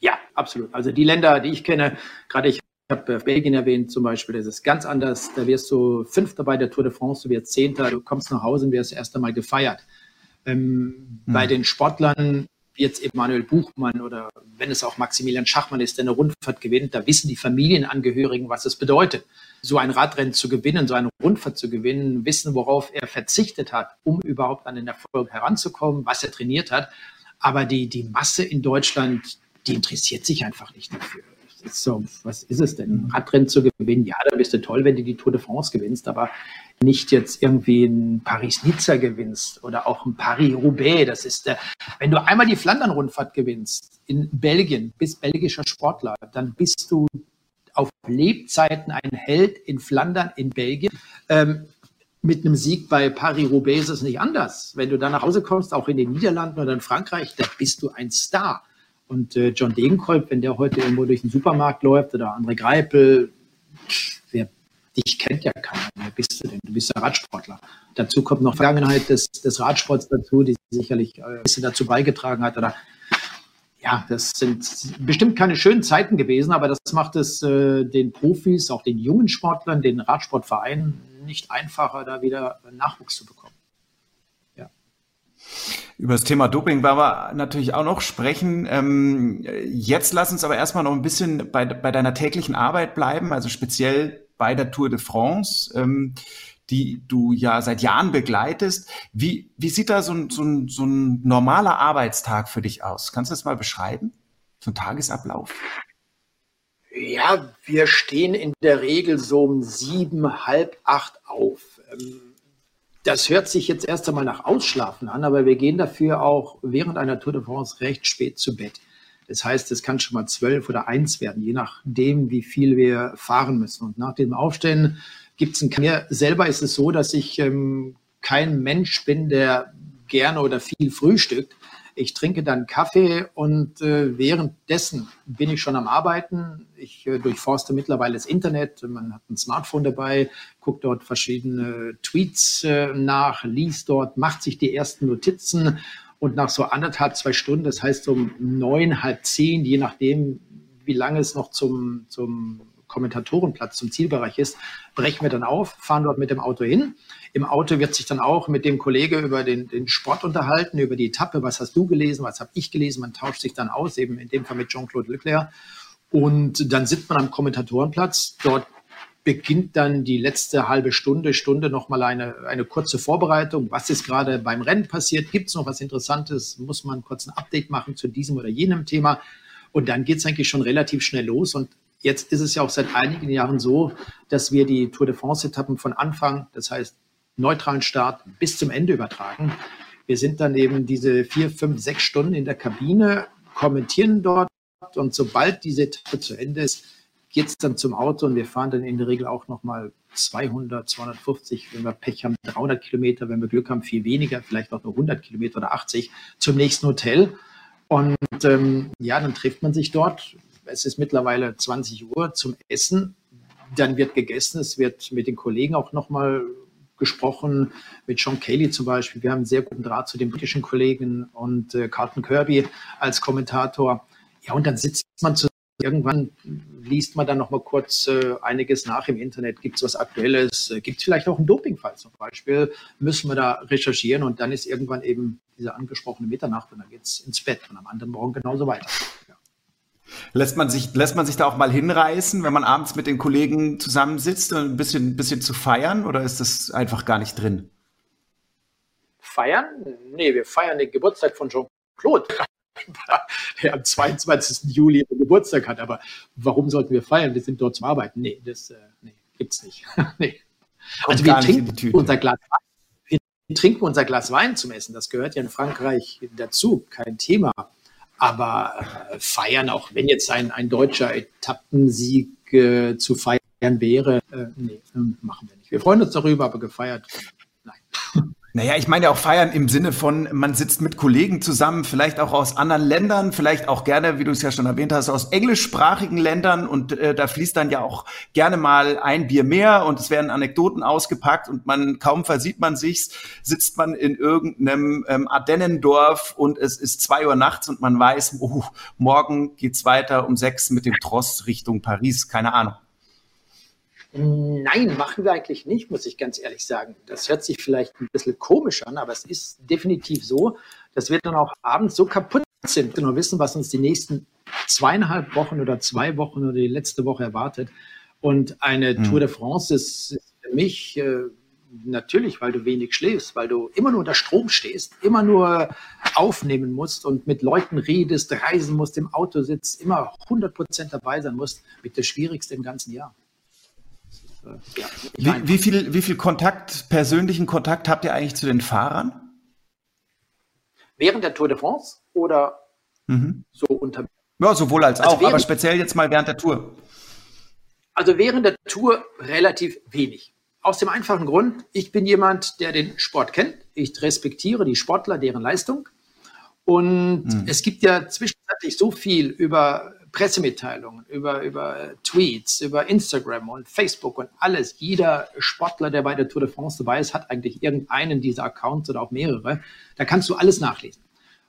[SPEAKER 3] Ja, absolut. Also die Länder, die ich kenne, gerade ich habe Belgien erwähnt zum Beispiel, das ist ganz anders. Da wirst du Fünfter bei der Tour de France, du wirst Zehnter, du kommst nach Hause und wirst das erste Mal gefeiert. Ähm, mhm. Bei den Sportlern, jetzt Emanuel Buchmann oder wenn es auch Maximilian Schachmann ist, der eine Rundfahrt gewinnt, da wissen die Familienangehörigen, was es bedeutet, so ein Radrennen zu gewinnen, so eine Rundfahrt zu gewinnen, wissen, worauf er verzichtet hat, um überhaupt an den Erfolg heranzukommen, was er trainiert hat. Aber die, die Masse in Deutschland, die interessiert sich einfach nicht dafür. So, was ist es denn? Radrennen zu gewinnen? Ja, da bist du toll, wenn du die Tour de France gewinnst, aber nicht jetzt irgendwie ein Paris-Nizza gewinnst oder auch ein Paris-Roubaix. Das ist der, wenn du einmal die Flandern-Rundfahrt gewinnst in Belgien, bist belgischer Sportler, dann bist du auf Lebzeiten ein Held in Flandern, in Belgien. Ähm, mit einem Sieg bei Paris-Roubaix ist es nicht anders. Wenn du dann nach Hause kommst, auch in den Niederlanden oder in Frankreich, da bist du ein Star. Und äh, John Degenkolb, wenn der heute irgendwo durch den Supermarkt läuft oder André Greipel, wer dich kennt ja keiner. Wer bist du denn? Du bist ja Radsportler. Dazu kommt noch Vergangenheit des, des Radsports dazu, die sicherlich äh, ein bisschen dazu beigetragen hat. Oder ja, das sind bestimmt keine schönen Zeiten gewesen, aber das macht es äh, den Profis, auch den jungen Sportlern, den Radsportvereinen nicht einfacher, da wieder Nachwuchs zu bekommen.
[SPEAKER 2] Über das Thema Doping werden wir natürlich auch noch sprechen. Ähm, jetzt lass uns aber erstmal noch ein bisschen bei, bei deiner täglichen Arbeit bleiben, also speziell bei der Tour de France, ähm, die du ja seit Jahren begleitest. Wie, wie sieht da so ein, so, ein, so ein normaler Arbeitstag für dich aus? Kannst du das mal beschreiben? So ein Tagesablauf?
[SPEAKER 3] Ja, wir stehen in der Regel so um sieben, halb acht auf. Ähm, das hört sich jetzt erst einmal nach Ausschlafen an, aber wir gehen dafür auch während einer Tour de France recht spät zu Bett. Das heißt, es kann schon mal zwölf oder eins werden, je nachdem, wie viel wir fahren müssen. Und nach dem Aufstehen gibt es ein Mir selber ist es so, dass ich ähm, kein Mensch bin, der gerne oder viel frühstückt. Ich trinke dann Kaffee und äh, währenddessen bin ich schon am Arbeiten. Ich äh, durchforste mittlerweile das Internet. Man hat ein Smartphone dabei, guckt dort verschiedene Tweets äh, nach, liest dort, macht sich die ersten Notizen und nach so anderthalb, zwei Stunden, das heißt um neun, halb zehn, je nachdem, wie lange es noch zum, zum Kommentatorenplatz, zum Zielbereich ist, brechen wir dann auf, fahren dort mit dem Auto hin. Im Auto wird sich dann auch mit dem Kollege über den, den Sport unterhalten, über die Etappe. Was hast du gelesen? Was habe ich gelesen? Man tauscht sich dann aus, eben in dem Fall mit Jean-Claude Leclerc. Und dann sitzt man am Kommentatorenplatz. Dort beginnt dann die letzte halbe Stunde, Stunde nochmal eine, eine kurze Vorbereitung. Was ist gerade beim Rennen passiert? Gibt es noch was Interessantes? Muss man kurz ein Update machen zu diesem oder jenem Thema? Und dann geht es eigentlich schon relativ schnell los. Und Jetzt ist es ja auch seit einigen Jahren so, dass wir die Tour de France-Etappen von Anfang, das heißt neutralen Start, bis zum Ende übertragen. Wir sind dann eben diese vier, fünf, sechs Stunden in der Kabine, kommentieren dort und sobald diese Etappe zu Ende ist, geht es dann zum Auto und wir fahren dann in der Regel auch nochmal 200, 250, wenn wir Pech haben, 300 Kilometer, wenn wir Glück haben, viel weniger, vielleicht auch nur 100 Kilometer oder 80 zum nächsten Hotel. Und ähm, ja, dann trifft man sich dort, es ist mittlerweile 20 Uhr zum Essen. Dann wird gegessen, es wird mit den Kollegen auch nochmal gesprochen, mit Sean Kelly zum Beispiel. Wir haben einen sehr guten Draht zu den britischen Kollegen und äh, Carlton Kirby als Kommentator. Ja, und dann sitzt man zusammen. Irgendwann liest man dann noch mal kurz äh, einiges nach im Internet. Gibt es was Aktuelles? Äh, Gibt es vielleicht auch einen Dopingfall zum Beispiel? Müssen wir da recherchieren und dann ist irgendwann eben diese angesprochene Mitternacht und dann geht es ins Bett und am anderen Morgen genauso weiter.
[SPEAKER 2] Lässt man sich, lässt man sich da auch mal hinreißen, wenn man abends mit den Kollegen zusammensitzt, ein bisschen, ein bisschen zu feiern oder ist das einfach gar nicht drin?
[SPEAKER 3] Feiern? Nee, wir feiern den Geburtstag von Jean Claude der am 22. Juli Geburtstag hat. Aber warum sollten wir feiern? Wir sind dort zum Arbeiten. Nee, das äh, nee, gibt's nicht. nee. Also wir trinken unser Glas Wein. Wir trinken unser Glas Wein zum Essen. Das gehört ja in Frankreich dazu, kein Thema. Aber äh, feiern, auch wenn jetzt ein, ein deutscher Etappensieg äh, zu feiern wäre, äh, nee, machen wir nicht. Wir freuen uns darüber, aber gefeiert, nein.
[SPEAKER 2] Naja, ich meine ja auch feiern im Sinne von, man sitzt mit Kollegen zusammen, vielleicht auch aus anderen Ländern, vielleicht auch gerne, wie du es ja schon erwähnt hast, aus englischsprachigen Ländern und äh, da fließt dann ja auch gerne mal ein Bier mehr und es werden Anekdoten ausgepackt und man, kaum versieht man sich's, sitzt man in irgendeinem ähm, Ardennendorf und es ist zwei Uhr nachts und man weiß, oh, morgen geht's weiter um sechs mit dem Tross Richtung Paris, keine Ahnung.
[SPEAKER 3] Nein, machen wir eigentlich nicht, muss ich ganz ehrlich sagen. Das hört sich vielleicht ein bisschen komisch an, aber es ist definitiv so, dass wir dann auch abends so kaputt sind und wissen, was uns die nächsten zweieinhalb Wochen oder zwei Wochen oder die letzte Woche erwartet. Und eine mhm. Tour de France ist für mich äh, natürlich, weil du wenig schläfst, weil du immer nur unter Strom stehst, immer nur aufnehmen musst und mit Leuten redest, reisen musst, im Auto sitzt, immer 100 Prozent dabei sein musst, mit das Schwierigste im ganzen Jahr.
[SPEAKER 2] Ja, wie, wie, viel, wie viel Kontakt, persönlichen Kontakt habt ihr eigentlich zu den Fahrern?
[SPEAKER 3] Während der Tour de France oder mhm. so unter?
[SPEAKER 2] Ja, sowohl als also auch, während, aber speziell jetzt mal während der Tour.
[SPEAKER 3] Also während der Tour relativ wenig. Aus dem einfachen Grund, ich bin jemand, der den Sport kennt. Ich respektiere die Sportler, deren Leistung. Und mhm. es gibt ja zwischenzeitlich so viel über Pressemitteilungen, über, über Tweets, über Instagram und Facebook und alles. Jeder Sportler, der bei der Tour de France dabei ist, hat eigentlich irgendeinen dieser Accounts oder auch mehrere. Da kannst du alles nachlesen.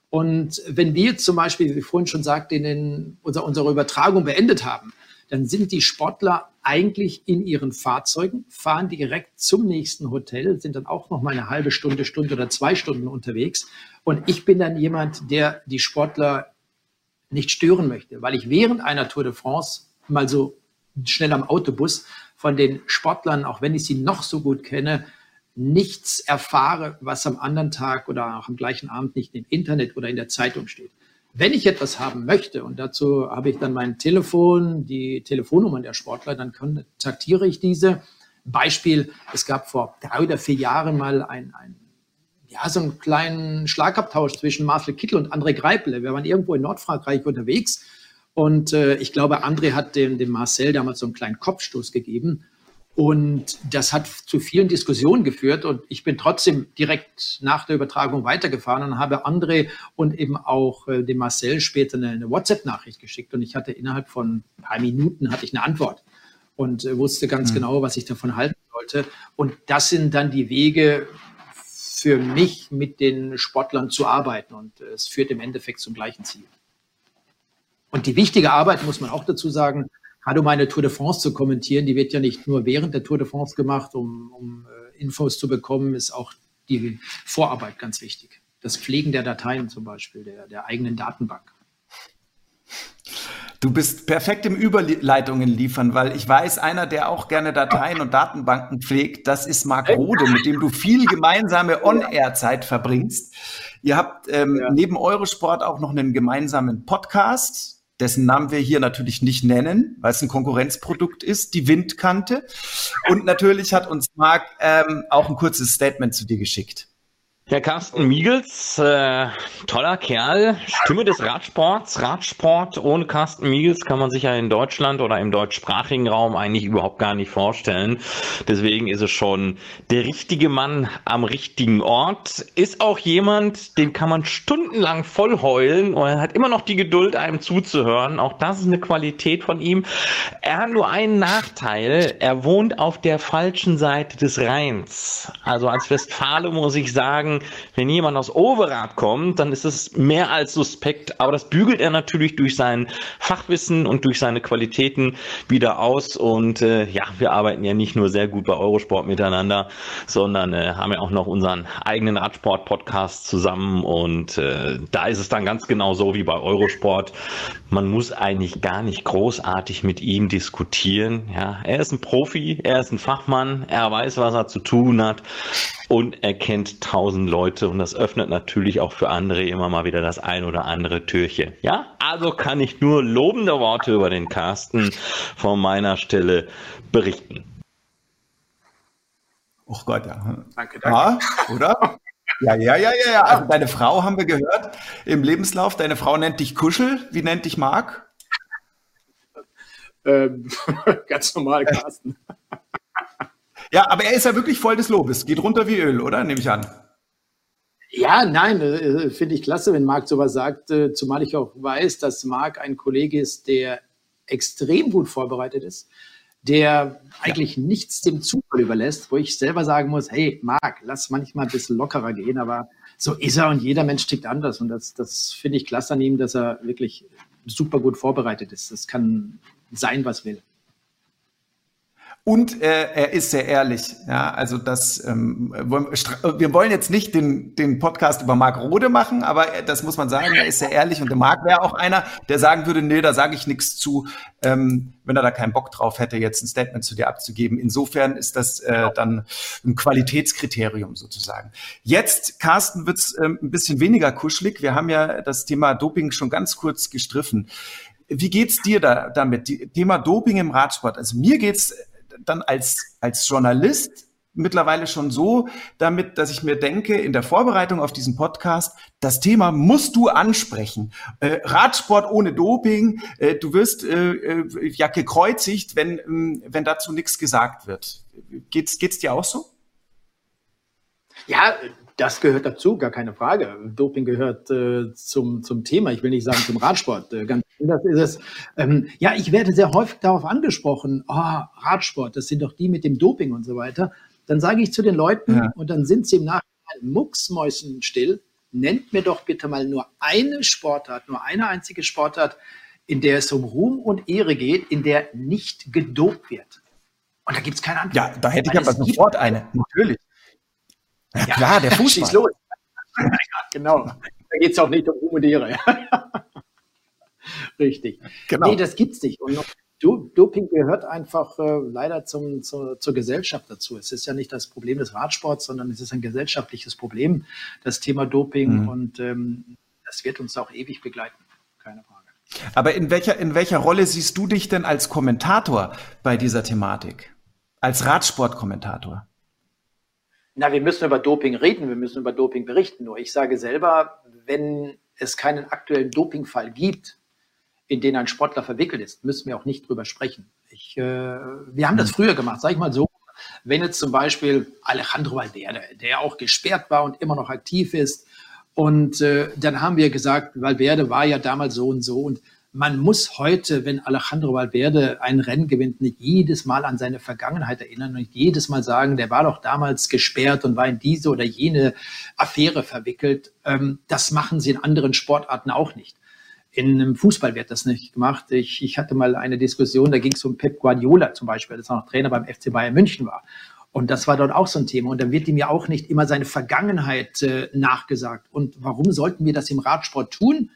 [SPEAKER 3] Und wenn wir zum Beispiel, wie vorhin schon sagte, den, unser, unsere Übertragung beendet haben, dann sind die Sportler eigentlich in ihren Fahrzeugen, fahren direkt zum nächsten Hotel, sind dann auch noch mal eine halbe Stunde, Stunde oder zwei Stunden unterwegs. Und ich bin dann jemand, der die Sportler nicht stören möchte, weil ich während einer Tour de France mal so schnell am Autobus von den Sportlern, auch wenn ich sie noch so gut kenne, nichts erfahre, was am anderen Tag oder auch am gleichen Abend nicht im Internet oder in der Zeitung steht. Wenn ich etwas haben möchte, und dazu habe ich dann mein Telefon, die Telefonnummern der Sportler, dann kontaktiere ich diese. Beispiel, es gab vor drei oder vier Jahren mal ein, ein ja, so einen kleinen Schlagabtausch zwischen Marcel Kittel und André Greipele. Wir waren irgendwo in Nordfrankreich unterwegs und äh, ich glaube, André hat dem, dem Marcel damals so einen kleinen Kopfstoß gegeben. Und das hat zu vielen Diskussionen geführt und ich bin trotzdem direkt nach der Übertragung weitergefahren und habe André und eben auch äh, dem Marcel später eine, eine WhatsApp-Nachricht geschickt und ich hatte innerhalb von ein paar Minuten hatte ich eine Antwort und äh, wusste ganz mhm. genau, was ich davon halten sollte. Und das sind dann die Wege, für mich mit den Sportlern zu arbeiten und es führt im Endeffekt zum gleichen Ziel. Und die wichtige Arbeit, muss man auch dazu sagen, gerade um eine Tour de France zu kommentieren, die wird ja nicht nur während der Tour de France gemacht, um, um äh, Infos zu bekommen, ist auch die Vorarbeit ganz wichtig. Das Pflegen der Dateien zum Beispiel, der, der eigenen Datenbank.
[SPEAKER 2] Du bist perfekt im Überleitungen liefern, weil ich weiß, einer, der auch gerne Dateien und Datenbanken pflegt, das ist Marc Rode, mit dem du viel gemeinsame On-Air-Zeit verbringst. Ihr habt ähm, ja. neben Eurosport auch noch einen gemeinsamen Podcast, dessen Namen wir hier natürlich nicht nennen, weil es ein Konkurrenzprodukt ist, die Windkante. Und natürlich hat uns Marc ähm, auch ein kurzes Statement zu dir geschickt.
[SPEAKER 8] Der Carsten Miegels, äh, toller Kerl, Stimme des Radsports. Radsport ohne Carsten Miegels kann man sich ja in Deutschland oder im deutschsprachigen Raum eigentlich überhaupt gar nicht vorstellen. Deswegen ist es schon der richtige Mann am richtigen Ort. Ist auch jemand, den kann man stundenlang voll heulen und er hat immer noch die Geduld, einem zuzuhören. Auch das ist eine Qualität von ihm. Er hat nur einen Nachteil. Er wohnt auf der falschen Seite des Rheins. Also als Westfale muss ich sagen, wenn jemand aus Overath kommt, dann ist es mehr als suspekt. Aber das bügelt er natürlich durch sein Fachwissen und durch seine Qualitäten wieder aus. Und äh, ja, wir arbeiten ja nicht nur sehr gut bei Eurosport miteinander, sondern äh, haben ja auch noch unseren eigenen Radsport-Podcast zusammen. Und äh, da ist es dann ganz genau so wie bei Eurosport. Man muss eigentlich gar nicht großartig mit ihm diskutieren. Ja, er ist ein Profi, er ist ein Fachmann, er weiß, was er zu tun hat. Und er kennt tausend Leute und das öffnet natürlich auch für andere immer mal wieder das ein oder andere Türchen. Ja, also kann ich nur lobende Worte über den Carsten von meiner Stelle berichten.
[SPEAKER 2] Oh Gott, ja. Danke, danke. Ja, oder? Ja, ja, ja, ja, ja. Also deine Frau haben wir gehört im Lebenslauf. Deine Frau nennt dich Kuschel. Wie nennt dich Marc?
[SPEAKER 3] Ähm, ganz normal, Carsten.
[SPEAKER 2] Ja, aber er ist ja wirklich voll des Lobes. Geht runter wie Öl, oder? Nehme ich an.
[SPEAKER 3] Ja, nein, äh, finde ich klasse, wenn Marc sowas sagt, äh, zumal ich auch weiß, dass Marc ein Kollege ist, der extrem gut vorbereitet ist, der eigentlich ja. nichts dem Zufall überlässt, wo ich selber sagen muss, hey, Marc, lass manchmal ein bisschen lockerer gehen, aber so ist er und jeder Mensch tickt anders und das, das finde ich klasse an ihm, dass er wirklich super gut vorbereitet ist. Das kann sein, was will.
[SPEAKER 2] Und äh, er ist sehr ehrlich. Ja, also das, ähm, wir wollen jetzt nicht den, den Podcast über Marc Rode machen, aber das muss man sagen, er ist sehr ehrlich und der Marc wäre auch einer, der sagen würde, nee, da sage ich nichts zu, ähm, wenn er da keinen Bock drauf hätte, jetzt ein Statement zu dir abzugeben. Insofern ist das äh, dann ein Qualitätskriterium sozusagen. Jetzt, Carsten, wird's ähm, ein bisschen weniger kuschelig. Wir haben ja das Thema Doping schon ganz kurz gestriffen. Wie geht's dir da damit? Die, Thema Doping im Radsport. Also mir geht's dann als, als Journalist mittlerweile schon so damit, dass ich mir denke, in der Vorbereitung auf diesen Podcast, das Thema musst du ansprechen. Äh, Radsport ohne Doping, äh, du wirst äh, äh ja gekreuzigt, wenn, ähm, wenn dazu nichts gesagt wird. Geht's, geht's dir auch so?
[SPEAKER 3] Ja, das gehört dazu, gar keine Frage. Doping gehört äh, zum, zum Thema. Ich will nicht sagen zum Radsport. Äh, ganz anders ist es. Ähm, ja, ich werde sehr häufig darauf angesprochen. Oh, Radsport, das sind doch die mit dem Doping und so weiter. Dann sage ich zu den Leuten ja. und dann sind sie im Nachhinein mucksmäusenstill. Nennt mir doch bitte mal nur eine Sportart, nur eine einzige Sportart, in der es um Ruhm und Ehre geht, in der nicht gedopt wird. Und da gibt es keine Antwort.
[SPEAKER 2] Ja, da hätte ich aber sofort eine, natürlich. Ja, klar, der Fußball. Schieß los.
[SPEAKER 3] ja, genau. Da geht es auch nicht um Humaniere. Richtig. Genau. Nee, das gibt's nicht. Und Doping gehört einfach äh, leider zum, zur, zur Gesellschaft dazu. Es ist ja nicht das Problem des Radsports, sondern es ist ein gesellschaftliches Problem, das Thema Doping. Mhm. Und ähm, das wird uns auch ewig begleiten. Keine Frage.
[SPEAKER 2] Aber in welcher, in welcher Rolle siehst du dich denn als Kommentator bei dieser Thematik? Als Radsportkommentator?
[SPEAKER 3] Na, wir müssen über Doping reden, wir müssen über Doping berichten. Nur ich sage selber, wenn es keinen aktuellen Dopingfall gibt, in den ein Sportler verwickelt ist, müssen wir auch nicht drüber sprechen. Ich, äh, wir haben das früher gemacht, sage ich mal so. Wenn jetzt zum Beispiel Alejandro Valverde, der auch gesperrt war und immer noch aktiv ist, und äh, dann haben wir gesagt, Valverde war ja damals so und so und man muss heute, wenn Alejandro Valverde ein Rennen gewinnt, nicht jedes Mal an seine Vergangenheit erinnern und jedes Mal sagen, der war doch damals gesperrt und war in diese oder jene Affäre verwickelt. Ähm, das machen sie in anderen Sportarten auch nicht. In einem Fußball wird das nicht gemacht. Ich, ich hatte mal eine Diskussion, da ging es um Pep Guardiola zum Beispiel, das auch Trainer beim FC Bayern München war. Und das war dort auch so ein Thema. Und dann wird ihm ja auch nicht immer seine Vergangenheit äh, nachgesagt. Und warum sollten wir das im Radsport tun?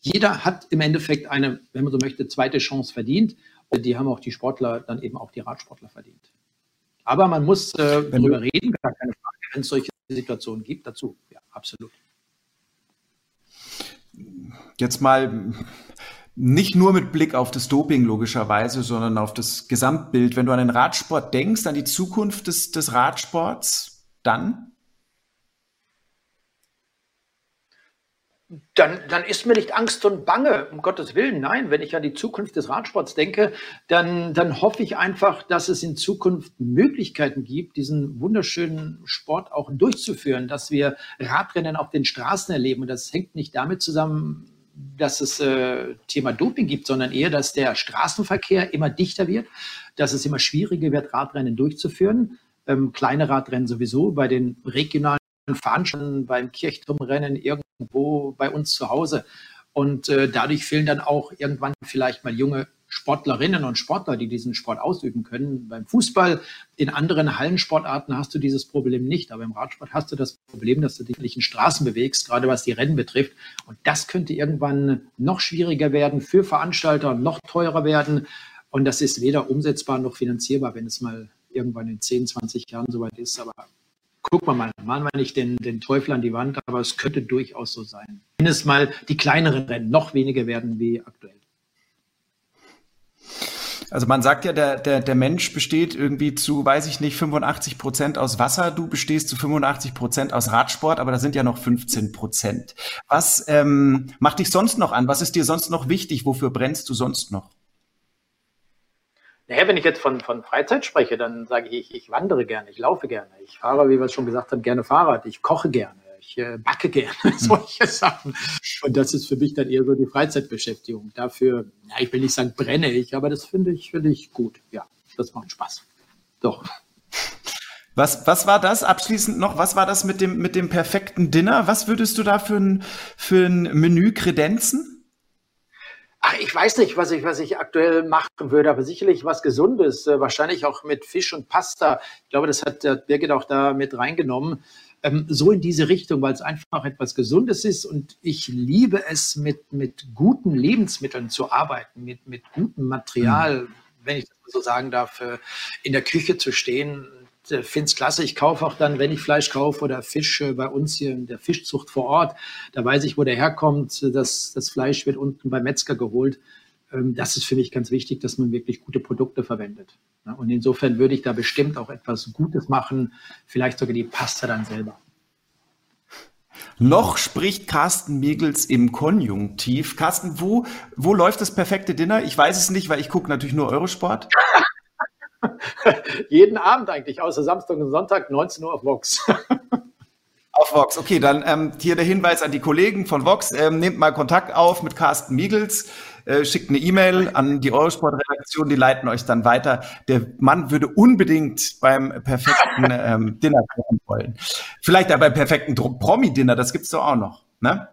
[SPEAKER 3] Jeder hat im Endeffekt eine, wenn man so möchte, zweite Chance verdient. Die haben auch die Sportler, dann eben auch die Radsportler verdient. Aber man muss äh, darüber reden, gar keine Frage, wenn es solche Situationen gibt, dazu. Ja, absolut.
[SPEAKER 2] Jetzt mal nicht nur mit Blick auf das Doping logischerweise, sondern auf das Gesamtbild. Wenn du an den Radsport denkst, an die Zukunft des, des Radsports, dann?
[SPEAKER 3] Dann, dann ist mir nicht Angst und Bange, um Gottes Willen. Nein, wenn ich an die Zukunft des Radsports denke, dann, dann hoffe ich einfach, dass es in Zukunft Möglichkeiten gibt, diesen wunderschönen Sport auch durchzuführen, dass wir Radrennen auf den Straßen erleben. Und das hängt nicht damit zusammen, dass es äh, Thema Doping gibt, sondern eher, dass der Straßenverkehr immer dichter wird, dass es immer schwieriger wird, Radrennen durchzuführen. Ähm, kleine Radrennen sowieso, bei den regionalen Veranstaltungen, beim Kirchturmrennen irgendwo bei uns zu Hause. Und äh, dadurch fehlen dann auch irgendwann vielleicht mal junge Sportlerinnen und Sportler, die diesen Sport ausüben können. Beim Fußball, in anderen Hallensportarten hast du dieses Problem nicht, aber im Radsport hast du das Problem, dass du dich nicht in Straßen bewegst, gerade was die Rennen betrifft. Und das könnte irgendwann noch schwieriger werden für Veranstalter, noch teurer werden. Und das ist weder umsetzbar noch finanzierbar, wenn es mal irgendwann in 10, 20 Jahren soweit ist. Aber gucken wir mal, malen wir nicht den, den Teufel an die Wand, aber es könnte durchaus so sein. Mindestens mal die kleineren Rennen noch weniger werden wie aktuell.
[SPEAKER 2] Also man sagt ja, der, der, der Mensch besteht irgendwie zu, weiß ich nicht, 85 Prozent aus Wasser. Du bestehst zu 85 Prozent aus Radsport, aber da sind ja noch 15 Prozent. Was ähm, macht dich sonst noch an? Was ist dir sonst noch wichtig? Wofür brennst du sonst noch?
[SPEAKER 3] Naja, wenn ich jetzt von, von Freizeit spreche, dann sage ich, ich wandere gerne, ich laufe gerne, ich fahre, wie wir es schon gesagt haben, gerne Fahrrad, ich koche gerne, ich äh, backe gerne, solche Sachen. Und das ist für mich dann eher so die Freizeitbeschäftigung. Dafür, ja, ich will nicht sagen brenne ich, aber das finde ich, finde ich gut. Ja, das macht Spaß. Doch.
[SPEAKER 2] Was, was war das abschließend noch? Was war das mit dem, mit dem perfekten Dinner? Was würdest du da für ein, für ein Menü kredenzen?
[SPEAKER 3] Ach, ich weiß nicht, was ich, was ich aktuell machen würde, aber sicherlich was Gesundes, äh, wahrscheinlich auch mit Fisch und Pasta. Ich glaube, das hat Birgit auch da mit reingenommen. Ähm, so in diese Richtung, weil es einfach etwas Gesundes ist und ich liebe es, mit, mit guten Lebensmitteln zu arbeiten, mit, mit gutem Material, mhm. wenn ich das so sagen darf, äh, in der Küche zu stehen äh, finde es klasse. Ich kaufe auch dann, wenn ich Fleisch kaufe oder Fisch äh, bei uns hier in der Fischzucht vor Ort, da weiß ich, wo der herkommt. Das, das Fleisch wird unten beim Metzger geholt. Ähm, das ist für mich ganz wichtig, dass man wirklich gute Produkte verwendet. Und insofern würde ich da bestimmt auch etwas Gutes machen, vielleicht sogar die Pasta dann selber.
[SPEAKER 2] Noch spricht Carsten Miegels im Konjunktiv. Carsten, wo, wo läuft das perfekte Dinner? Ich weiß es nicht, weil ich gucke natürlich nur Eurosport.
[SPEAKER 3] Jeden Abend eigentlich, außer Samstag und Sonntag, 19 Uhr auf Vox.
[SPEAKER 2] Auf Vox, okay, dann ähm, hier der Hinweis an die Kollegen von Vox. Ähm, nehmt mal Kontakt auf mit Carsten Miegels, äh, schickt eine E-Mail an die Eurosport-Redaktion, die leiten euch dann weiter. Der Mann würde unbedingt beim perfekten ähm, Dinner kochen wollen. Vielleicht aber beim perfekten Promi-Dinner, das gibt's doch auch noch, ne?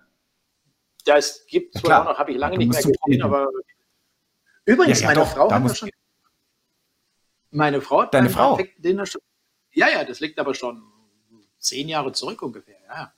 [SPEAKER 3] Ja, es gibt ja, auch noch, habe ich lange nicht mehr gesehen, aber übrigens, ja, ja, meine doch, Frau hat schon meine Frau hat
[SPEAKER 2] Deine Frau?
[SPEAKER 3] Dinner. Ja, ja, das liegt aber schon zehn Jahre zurück ungefähr, ja.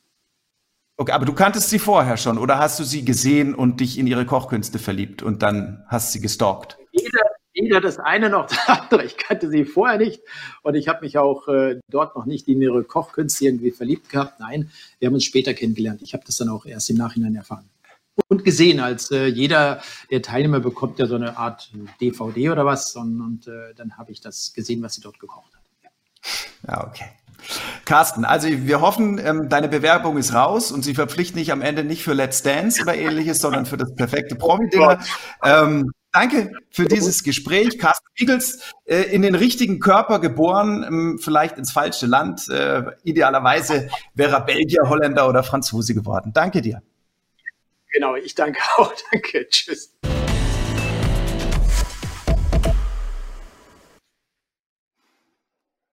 [SPEAKER 2] Okay, aber du kanntest sie vorher schon oder hast du sie gesehen und dich in ihre Kochkünste verliebt und dann hast sie gestalkt?
[SPEAKER 3] Weder, weder das eine noch das andere. Ich kannte sie vorher nicht und ich habe mich auch äh, dort noch nicht in ihre Kochkünste irgendwie verliebt gehabt. Nein, wir haben uns später kennengelernt. Ich habe das dann auch erst im Nachhinein erfahren und gesehen, als äh, jeder der Teilnehmer bekommt ja so eine Art DVD oder was und, und äh, dann habe ich das gesehen, was sie dort gekocht hat.
[SPEAKER 2] Ja, ja okay. Carsten, also wir hoffen, ähm, deine Bewerbung ist raus und sie verpflichten dich am Ende nicht für Let's Dance oder ähnliches, sondern für das perfekte Promi-Dinner. Ähm, danke für dieses Gespräch. Carsten Eagles, äh, in den richtigen Körper geboren, ähm, vielleicht ins falsche Land. Äh, idealerweise wäre er Belgier, Holländer oder Franzose geworden. Danke dir.
[SPEAKER 3] Genau, ich danke auch. Danke. Tschüss.